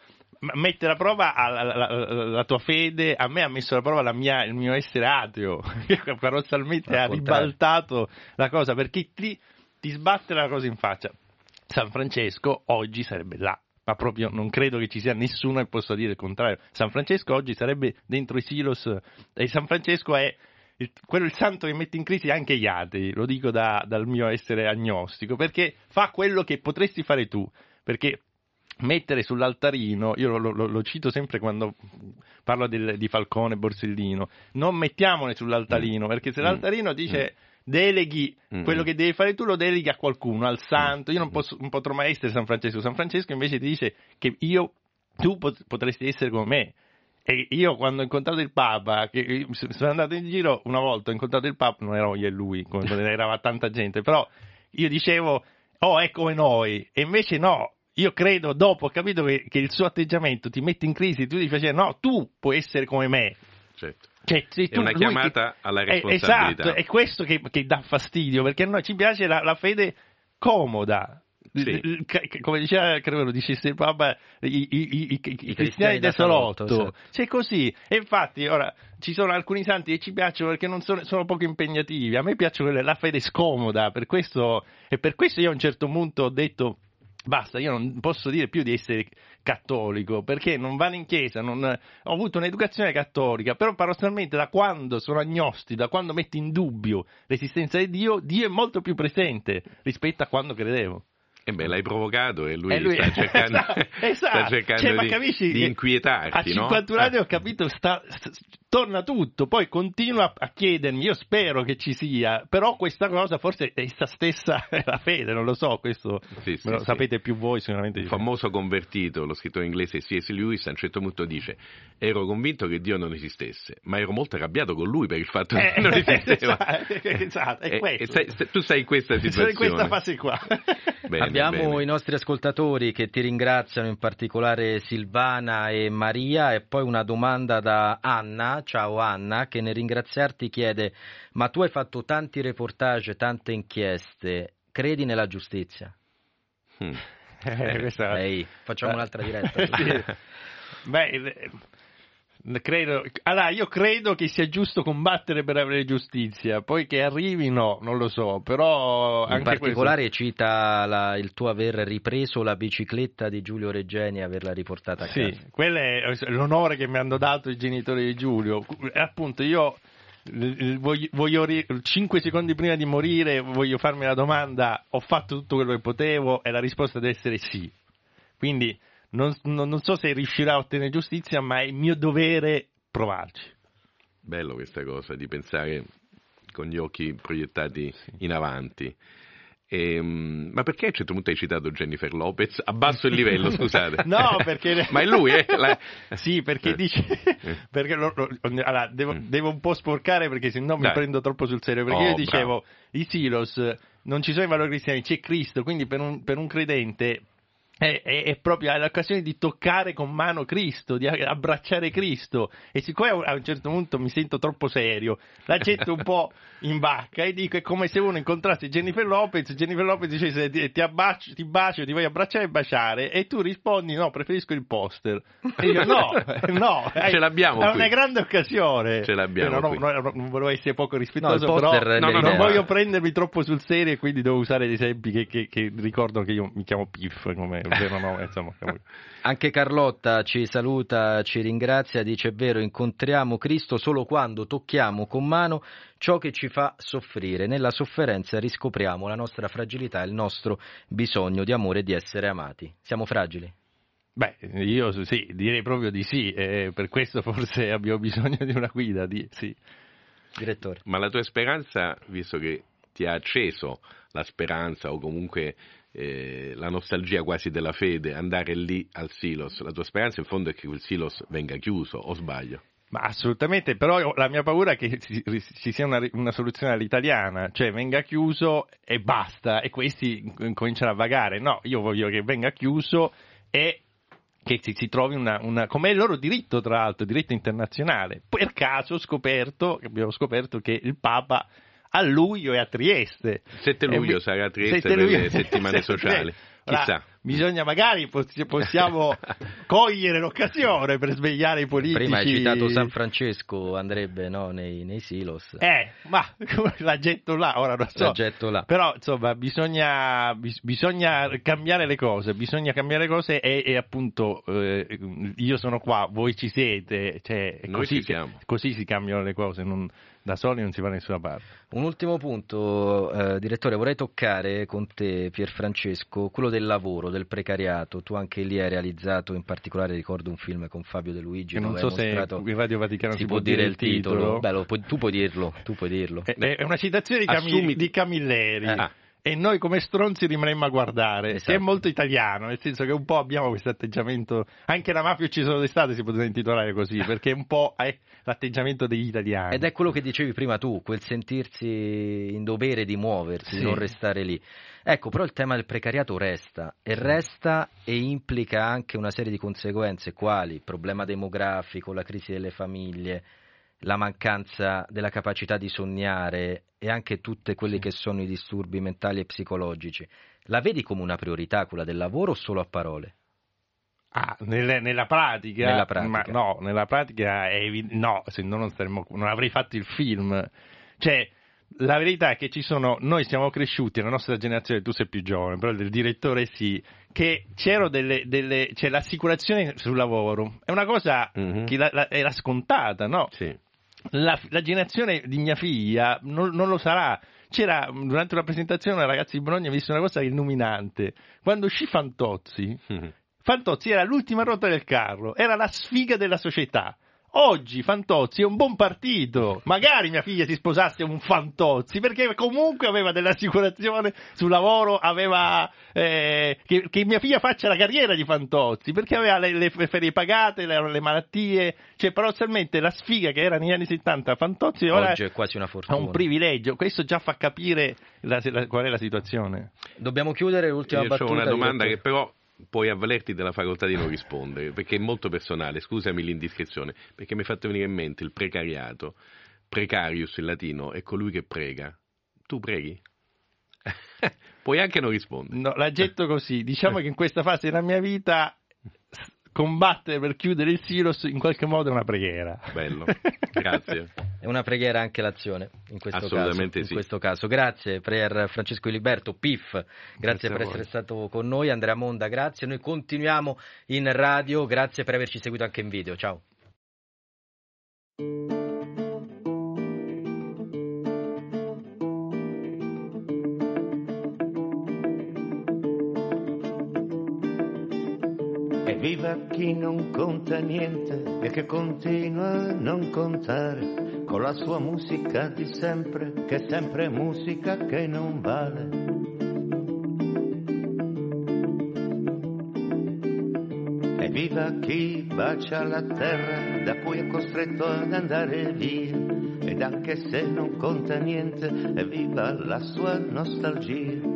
mette alla prova la, la, la, la, tua fede, a me ha messo alla prova mia, il mio essere ateo, paradossalmente ha ribaltato la cosa, perché ti, ti sbatte la cosa in faccia. San Francesco oggi sarebbe là, ma proprio non credo che ci sia nessuno che possa dire il contrario. San Francesco oggi sarebbe dentro i silos e San Francesco è il, quello il santo che mette in crisi anche gli atei, lo dico da, dal mio essere agnostico, perché fa quello che potresti fare tu, perché mettere sull'altarino, io lo, lo, lo cito sempre quando parlo del, di Falcone e Borsellino, non mettiamone sull'altarino, mm. perché se mm. l'altarino dice... Mm deleghi mm-hmm. quello che devi fare tu, lo deleghi a qualcuno, al santo. Io non, posso, non potrò mai essere San Francesco. San Francesco invece ti dice che io, tu potresti essere come me. E io quando ho incontrato il Papa, che sono andato in giro una volta, ho incontrato il Papa, non ero io e lui, come era tanta gente, però io dicevo, oh è come noi, e invece no, io credo, dopo ho capito che, che, il suo atteggiamento ti mette in crisi, tu dici, no, tu puoi essere come me. Certo. Cioè, è tu, una chiamata che, alla è, responsabilità. esatto, è questo che, che, dà fastidio, perché a noi ci piace la, la fede comoda. Sì. Come diceva, credo lo dicesse il Papa, i, i, i, i cristiani, del salotto, salotto. sì. C'è così. E infatti, ora, ci sono alcuni santi che ci piacciono perché non sono, sono poco impegnativi. A me piace la fede scomoda, per questo, e per questo io a un certo punto ho detto basta, io non posso dire più di essere cattolico perché non vado in chiesa, non- ho avuto un'educazione cattolica, però paradossalmente da quando sono agnosti, da quando metto in dubbio l'esistenza di Dio, Dio è molto più presente rispetto a quando credevo. E beh, l'hai provocato e lui, E lui- sta cercando, Esatto, sta cercando cioè, di, capisci di inquietarti, A no? 51 anni ho capito, sta- st- torna tutto, poi continua a chiedermi, io spero che ci sia, però questa cosa forse è essa stessa è la fede, non lo so, questo Sì, sì, lo sì. sapete più voi sicuramente. Me. famoso convertito, lo scrittore inglese C.S. Lewis, a un certo punto dice: Ero convinto che Dio non esistesse, ma ero molto arrabbiato con lui per il fatto che Eh, non esisteva. esatto, è E- questo. e sai- se- tu sei in questa Sono situazione. in questa fase qua. Bene, Abbiamo bene. i nostri ascoltatori che ti ringraziano, in particolare Silvana e Maria, e poi una domanda da Anna, ciao Anna, che nel ringraziarti chiede, ma tu hai fatto tanti reportage, tante inchieste, credi nella giustizia? Mm. Eh, questa- Ehi, facciamo Eh, un'altra diretta. sì. Beh, eh, credo, allora, io credo che sia giusto combattere per avere giustizia, poi che arrivi no, non lo so, però In particolare cita la- il tuo aver ripreso la bicicletta di Giulio Reggeni e averla riportata a Sì, casa. quello è l'onore che mi hanno dato i genitori di Giulio. Appunto io voglio, voglio ri- 5 secondi prima di morire voglio farmi la domanda, ho fatto tutto quello che potevo e la risposta deve essere sì. Quindi non, non- non so se riuscirà a ottenere giustizia, ma è mio dovere provarci. Bello questa cosa di pensare con gli occhi proiettati in avanti. Ehm, ma perché a un certo punto hai citato Jennifer Lopez? Abbasso il livello, scusate. No, perché... Ma è lui, eh? La- Sì, perché Eh. dice... perché lo- lo- allora, devo, devo un po' sporcare perché se no mi Dai. prendo troppo sul serio. Perché Oh, io dicevo, i silos, non ci sono i valori cristiani, c'è Cristo, quindi per un, per un credente... È, è- è proprio hai l'occasione di toccare con mano Cristo, di abbracciare Cristo. E siccome a un certo punto mi sento troppo serio, la gente un po' in vacca e dico: è come se uno incontrasse Jennifer Lopez. Jennifer Lopez dicesse: ti, ti abbraccio, ti bacio, ti voglio abbracciare e baciare. E tu rispondi: no, preferisco il poster. E io: no, no, Ce l'abbiamo È qui. una grande occasione. Ce l'abbiamo Eh, no, qui. no, no, non volevo essere poco rispettoso, No, però no, no, non voglio prendermi troppo sul serio e quindi devo usare gli esempi che, che- che ricordano che io mi chiamo Piff, come vero nome, insomma. chiamo- Anche Carlotta ci saluta, ci ringrazia, dice è vero, incontriamo Cristo solo quando tocchiamo con mano ciò che ci fa soffrire. Nella sofferenza riscopriamo la nostra fragilità, il nostro bisogno di amore e di essere amati. Siamo fragili? Beh, io sì, direi proprio di sì, e per questo forse abbiamo bisogno di una guida, di, sì. Direttore. Ma la tua speranza, visto che ti ha acceso la speranza o comunque eh, la nostalgia quasi della fede, andare lì al Silos, la tua speranza in fondo è che quel Silos venga chiuso, o sbaglio? Ma assolutamente, però la mia paura è che ci, sia una, una soluzione all'italiana, cioè venga chiuso e basta, e questi cominciano a vagare. No, io voglio che venga chiuso e che si, si trovi una, una come è il loro diritto, tra l'altro, diritto internazionale. Per caso ho scoperto, abbiamo scoperto che il Papa a luglio è a Trieste. 7 luglio E mi- sarà a Trieste 7 per luglio- le settimane sociali. Ora, Chissà. Bisogna magari possi- possiamo cogliere l'occasione per svegliare i politici. Prima hai citato San Francesco, andrebbe no, nei, nei silos. Eh, ma la getto là, ora non so. La getto là. Però, insomma, bisogna, bis- bisogna cambiare le cose, bisogna cambiare le cose e, e appunto eh, io sono qua, voi ci siete, cioè, così, ci siamo. così si cambiano le cose, non- da soli non si va da nessuna parte. Un ultimo punto, eh, direttore, vorrei toccare con te, Pierfrancesco, quello del lavoro, del precariato. Tu anche lì hai realizzato, in particolare ricordo un film con Fabio De Luigi. Che non so se in Radio Vaticano si può dire il titolo. titolo. Beh, lo tu puoi dirlo, tu puoi dirlo. È, è una citazione di, Cami- Assumiti- di Camilleri. Ah. E noi come stronzi rimarremmo a guardare, Esatto. che è molto italiano, nel senso che un po' abbiamo questo atteggiamento, anche la mafia uccisa d'estate si poteva intitolare così, perché un po' è l'atteggiamento degli italiani. Ed è quello che dicevi prima tu, quel sentirsi in dovere di muoversi, Sì. non restare lì. Ecco, però il tema del precariato resta e resta e implica anche una serie di conseguenze, quali il problema demografico, la crisi delle famiglie, la mancanza della capacità di sognare e anche tutti quelli che sono i disturbi mentali e psicologici. La vedi come una priorità quella del lavoro o solo a parole? Ah, nelle- nella pratica, Nella pratica. ma no, nella pratica è evi- no, se no non, staremmo- non avrei fatto il film. Cioè, la verità è che ci sono, noi siamo cresciuti, la nostra generazione, tu sei più giovane, però del direttore sì, che c'erano delle, delle c'è l'assicurazione sul lavoro, è una cosa che la- la- era scontata, no? La, la generazione di mia figlia non, non lo sarà. C'era durante una presentazione una ragazza di Bologna ha visto una cosa illuminante. Quando uscì Fantozzi, Fantozzi era l'ultima ruota del carro, era la sfiga della società. Oggi Fantozzi è un buon partito. Magari mia figlia si sposasse un Fantozzi, perché comunque aveva dell'assicurazione sul lavoro, aveva eh, che, che mia figlia faccia la carriera di Fantozzi, perché aveva le, le ferie pagate, le, le malattie, cioè paradossalmente la sfiga che era negli anni 70 Fantozzi ora Oggi è quasi una fortuna. un privilegio. Questo già fa capire la- la- qual è la situazione. Dobbiamo chiudere l'ultima Io battuta. ho una domanda che però puoi avvalerti della facoltà di non rispondere, perché è molto personale, scusami l'indiscrezione, perché mi hai fatto venire in mente il precariato. Precarius in latino è colui che prega. Tu preghi? puoi anche non rispondere. No, la getto così. Diciamo che in questa fase della mia vita combattere per chiudere il silos in qualche modo è una preghiera. Bello, grazie. È una preghiera anche l'azione in questo Assolutamente caso. sì. In questo caso. Grazie per Francesco Iliberto, PIF, grazie, Grazie per essere stato con noi, Andrea Monda, grazie. Noi continuiamo in radio, grazie per averci seguito anche in video. Ciao. Evviva chi non conta niente e che continua a non contare con la sua musica di sempre, che è sempre musica che non vale. Evviva chi bacia la terra da cui è costretto ad andare via ed anche se non conta niente, evviva la sua nostalgia.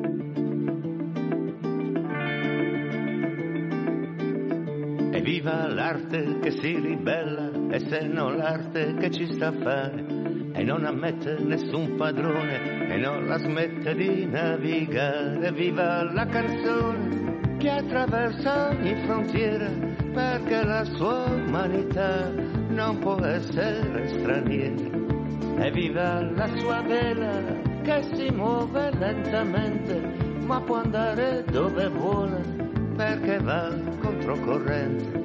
L'arte che si ribella e se non l'arte che ci sta a fare e non ammette nessun padrone e non la smette di navigare. Viva la canzone che attraversa ogni frontiera perché la sua umanità non può essere straniera. E viva la sua vela che si muove lentamente ma può andare dove vuole perché va controcorrente.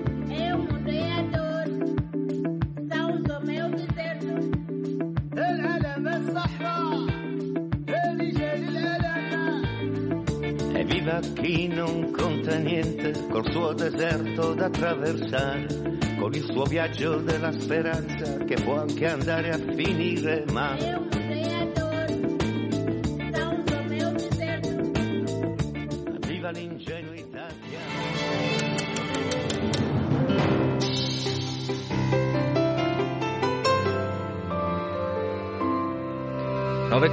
Chi non conta niente col suo deserto da attraversare, con il suo viaggio della speranza che può anche andare a finire male.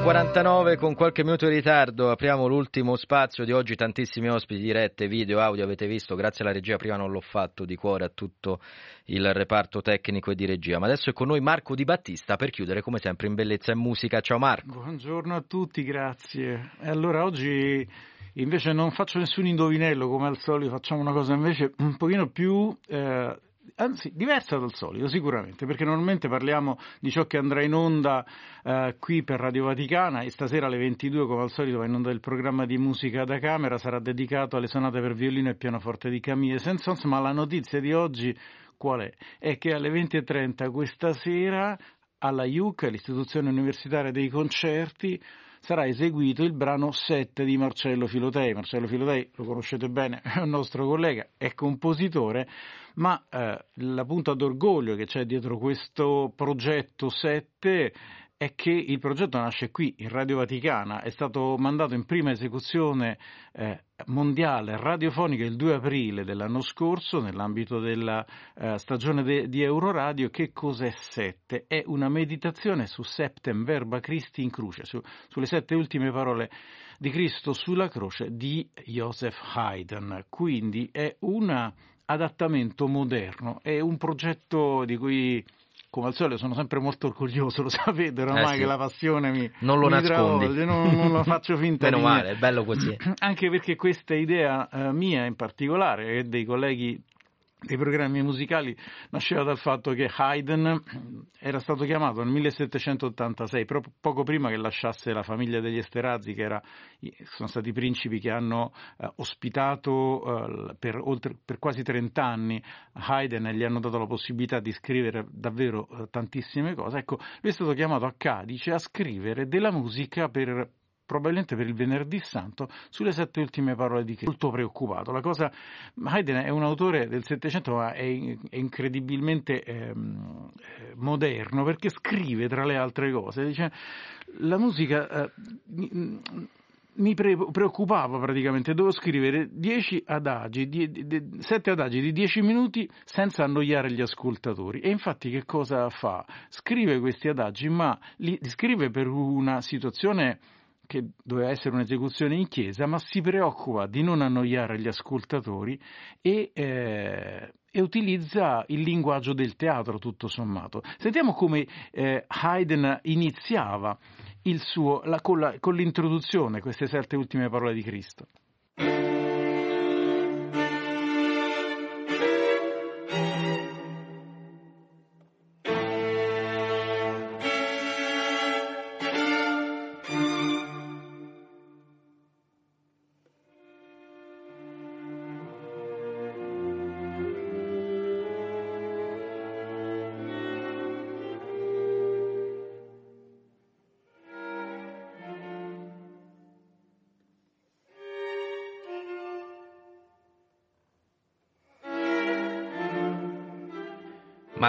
9.49 con qualche minuto di ritardo apriamo l'ultimo spazio di oggi, tantissimi ospiti, dirette, video, audio avete visto, grazie alla regia, prima non l'ho fatto di cuore a tutto il reparto tecnico e di regia, ma adesso è con noi Marco Di Battista per chiudere come sempre in bellezza e musica, ciao Marco. Buongiorno a tutti, grazie. E allora oggi invece non faccio nessun indovinello come al solito, facciamo una cosa invece un pochino più... eh, Anzi, diversa dal solito, sicuramente, perché normalmente parliamo di ciò che andrà in onda eh, qui per Radio Vaticana e stasera alle 22, come al solito, va in onda il programma di musica da camera, sarà dedicato alle sonate per violino e pianoforte di Camille Saint-Saëns, ma la notizia di oggi qual è? È che alle 20.30 questa sera alla IUC, l'istituzione universitaria dei concerti, sarà eseguito il brano 7 di Marcello Filotei. Marcello Filotei lo conoscete bene, è un nostro collega, è compositore, ma eh, la punta d'orgoglio che c'è dietro questo progetto 7 è che il progetto nasce qui, in Radio Vaticana, è stato mandato in prima esecuzione eh, mondiale radiofonica il 2 aprile dell'anno scorso nell'ambito della eh, stagione de- di Euroradio. Che cos'è Sette? È una meditazione su Septem Verba Christi in Cruce, su- sulle sette ultime parole di Cristo sulla croce di Joseph Haydn. Quindi è un adattamento moderno, è un progetto di cui come al solito sono sempre molto orgoglioso, lo sapete oramai Eh sì. che la passione mi, Non lo mi nascondi. travolge, non, non lo faccio finta Meno male, è bello così. Anche perché questa idea eh, mia in particolare e dei colleghi dei programmi musicali nasceva dal fatto che Haydn era stato chiamato nel 1786, proprio poco prima che lasciasse la famiglia degli Esterhazy, che era, sono stati i principi che hanno eh, ospitato eh, per, oltre, per quasi 30 anni Haydn e gli hanno dato la possibilità di scrivere davvero eh, tantissime cose. Ecco, lui è stato chiamato a Cadice a scrivere della musica per probabilmente per il venerdì santo, sulle sette ultime parole di Cristo. Molto preoccupato. La cosa, Haydn è un autore del Settecento, ma è, incredibilmente ehm, eh, moderno perché scrive tra le altre cose. Dice, la musica eh, mi, pre- preoccupava praticamente, dovevo scrivere dieci adagi, die, die, sette adagi di dieci minuti senza annoiare gli ascoltatori. E infatti che cosa fa? Scrive questi adagi, ma li scrive per una situazione che doveva essere un'esecuzione in chiesa, ma si preoccupa di non annoiare gli ascoltatori e, eh, e utilizza il linguaggio del teatro tutto sommato. Sentiamo come eh, Haydn iniziava suo, la, con, la, con l'introduzione, queste sette ultime parole di Cristo.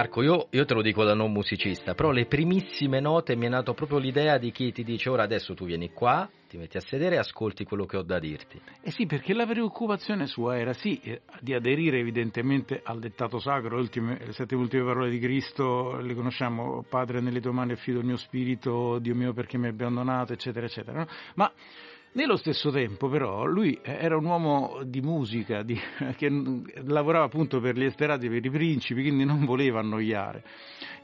Marco, io, io, te lo dico da non musicista, però le primissime note mi è nato proprio l'idea di chi ti dice ora adesso tu vieni qua, ti metti a sedere e ascolti quello che ho da dirti. Eh sì, perché la preoccupazione sua era sì eh, di aderire evidentemente al dettato sacro, ultime, le sette ultime parole di Cristo, le conosciamo, Padre nelle tue mani affido il mio spirito, Dio mio perché mi hai abbandonato, eccetera, eccetera. No? Ma nello stesso tempo, però, lui era un uomo di musica, di, che lavorava appunto per gli esterati, per i principi, quindi non voleva annoiare.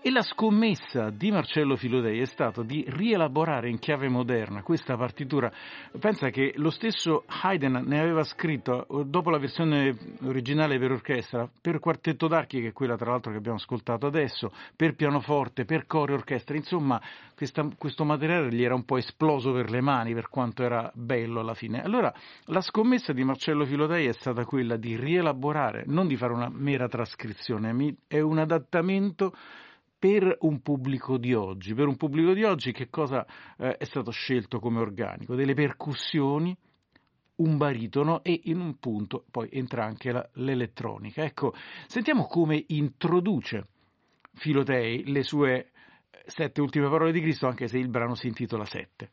E la scommessa di Marcello Filodei è stata di rielaborare in chiave moderna questa partitura. Pensa che lo stesso Haydn ne aveva scritto, dopo la versione originale per orchestra, per quartetto d'archi, che è quella tra l'altro che abbiamo ascoltato adesso, per pianoforte, per coro e orchestra, insomma questa, questo materiale gli era un po' esploso per le mani per quanto era bello alla fine. Allora la scommessa di Marcello Filodei è stata quella di rielaborare, non di fare una mera trascrizione, è un adattamento per un pubblico di oggi. Per un pubblico di oggi che cosa eh, è stato scelto come organico? Delle percussioni, un baritono e in un punto poi entra anche la, l'elettronica. Ecco, sentiamo come introduce Filotei le sue sette ultime parole di Cristo, anche se il brano si intitola Sette.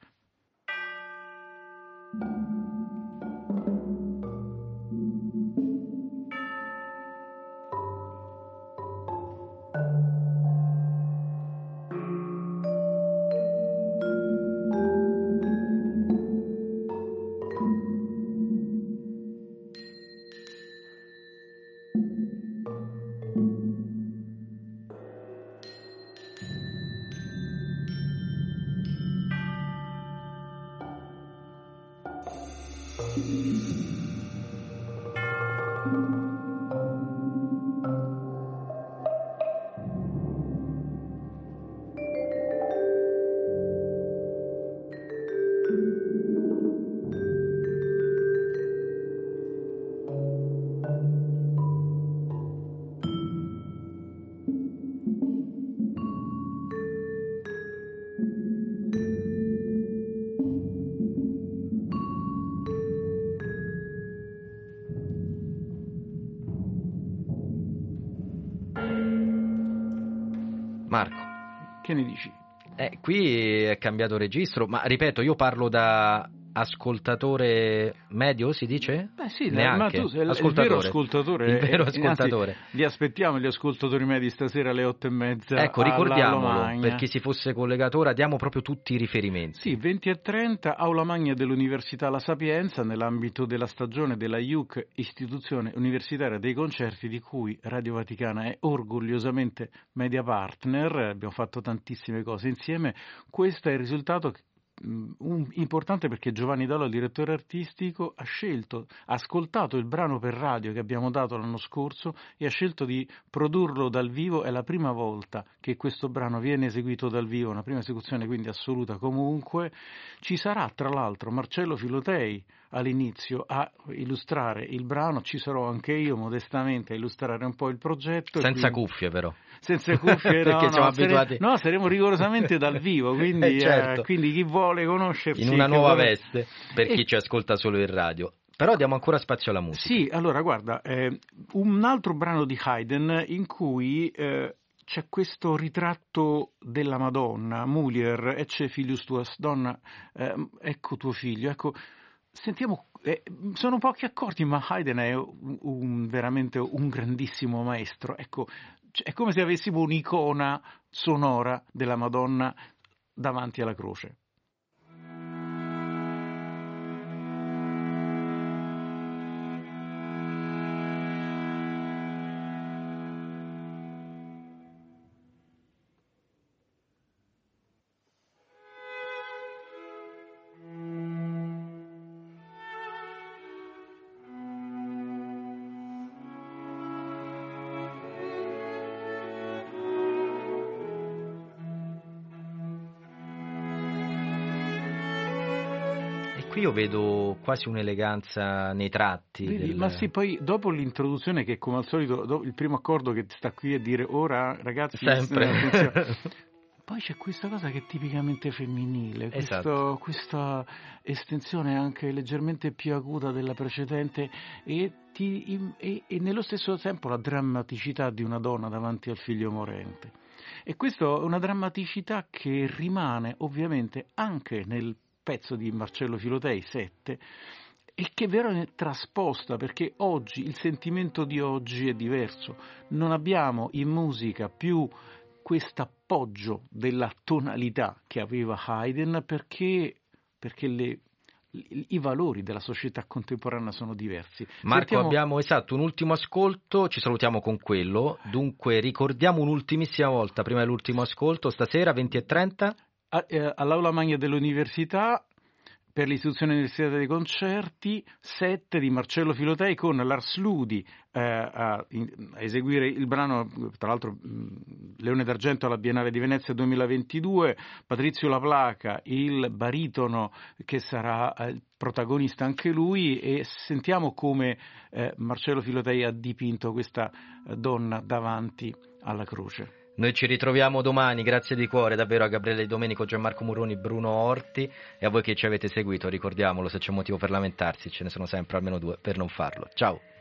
Cambiato registro, ma ripeto, io parlo da ascoltatore medio, si dice? Sì, Neanche. ma tu sei il- vero ascoltatore. Il vero ascoltatore. li aspettiamo gli ascoltatori medi stasera alle otto e mezza. Ecco, ricordiamolo, Lomagna. per chi si fosse collegato ora, diamo proprio tutti i riferimenti. Sì, 20 e 30, Aula Magna dell'Università La Sapienza, nell'ambito della stagione della IUC, Istituzione Universitaria dei Concerti, di cui Radio Vaticana è orgogliosamente media partner. Abbiamo fatto tantissime cose insieme. Questo è il risultato un- importante perché Giovanni Dallo, il direttore artistico, ha scelto, ha ascoltato il brano per radio che abbiamo dato l'anno scorso e ha scelto di produrlo dal vivo. È la prima volta che questo brano viene eseguito dal vivo, una prima esecuzione quindi assoluta comunque. Ci sarà tra l'altro Marcello Filotei all'inizio a illustrare il brano, ci sarò anche io modestamente a illustrare un po' il progetto. Senza quindi- cuffie però. senza cuffie, no, Perché siamo no, sare- abituati- no, saremo rigorosamente dal vivo, quindi, Eh, certo. eh, quindi chi vuole conoscersi... In una nuova vuole- veste, per E- chi ci ascolta solo in radio. Però diamo ancora spazio alla musica. Sì, allora guarda, eh, un altro brano di Haydn in cui eh, c'è questo ritratto della Madonna, Mulier, ecce filius tuas, donna, eh, ecco tuo figlio, ecco, sentiamo, eh, sono pochi accordi, ma Haydn è un- veramente un grandissimo maestro, ecco, c- è come se avessimo un'icona sonora della Madonna davanti alla croce. Io vedo quasi un'eleganza nei tratti. Vedi, del- Ma sì, poi dopo l'introduzione che come al solito, il primo accordo che sta qui a dire ora ragazzi, Sempre. attenzione". poi c'è questa cosa che è tipicamente femminile, questo- Esatto. questa estensione anche leggermente più acuta della precedente e, ti- e- e nello stesso tempo la drammaticità di una donna davanti al figlio morente. E questa è una drammaticità che rimane ovviamente anche nel pezzo di Marcello Filotei 7 e che viene trasposta perché oggi il sentimento di oggi è diverso. Non abbiamo in musica più questo appoggio della tonalità che aveva Haydn perché, perché le- i valori della società contemporanea sono diversi. Marco, Sentiamo- abbiamo esatto un ultimo ascolto, ci salutiamo con quello. Dunque, ricordiamo un'ultimissima volta, prima dell'ultimo ascolto, stasera 20 e 30. a- eh, all'aula magna dell'università per l'istituzione universitaria dei concerti 7 di Marcello Filotei con Lars Ludi eh, a, in- a eseguire il brano tra l'altro Leone d'Argento alla Biennale di Venezia 2022 Patrizio Laplaca il baritono che sarà eh, il protagonista anche lui e sentiamo come eh, Marcello Filotei ha dipinto questa eh, donna davanti alla croce Noi ci ritroviamo domani, grazie di cuore davvero a Gabriele Domenico, Gianmarco Murroni, Bruno Orti e a voi che ci avete seguito, ricordiamolo se c'è motivo per lamentarsi, ce ne sono sempre almeno due per non farlo. Ciao!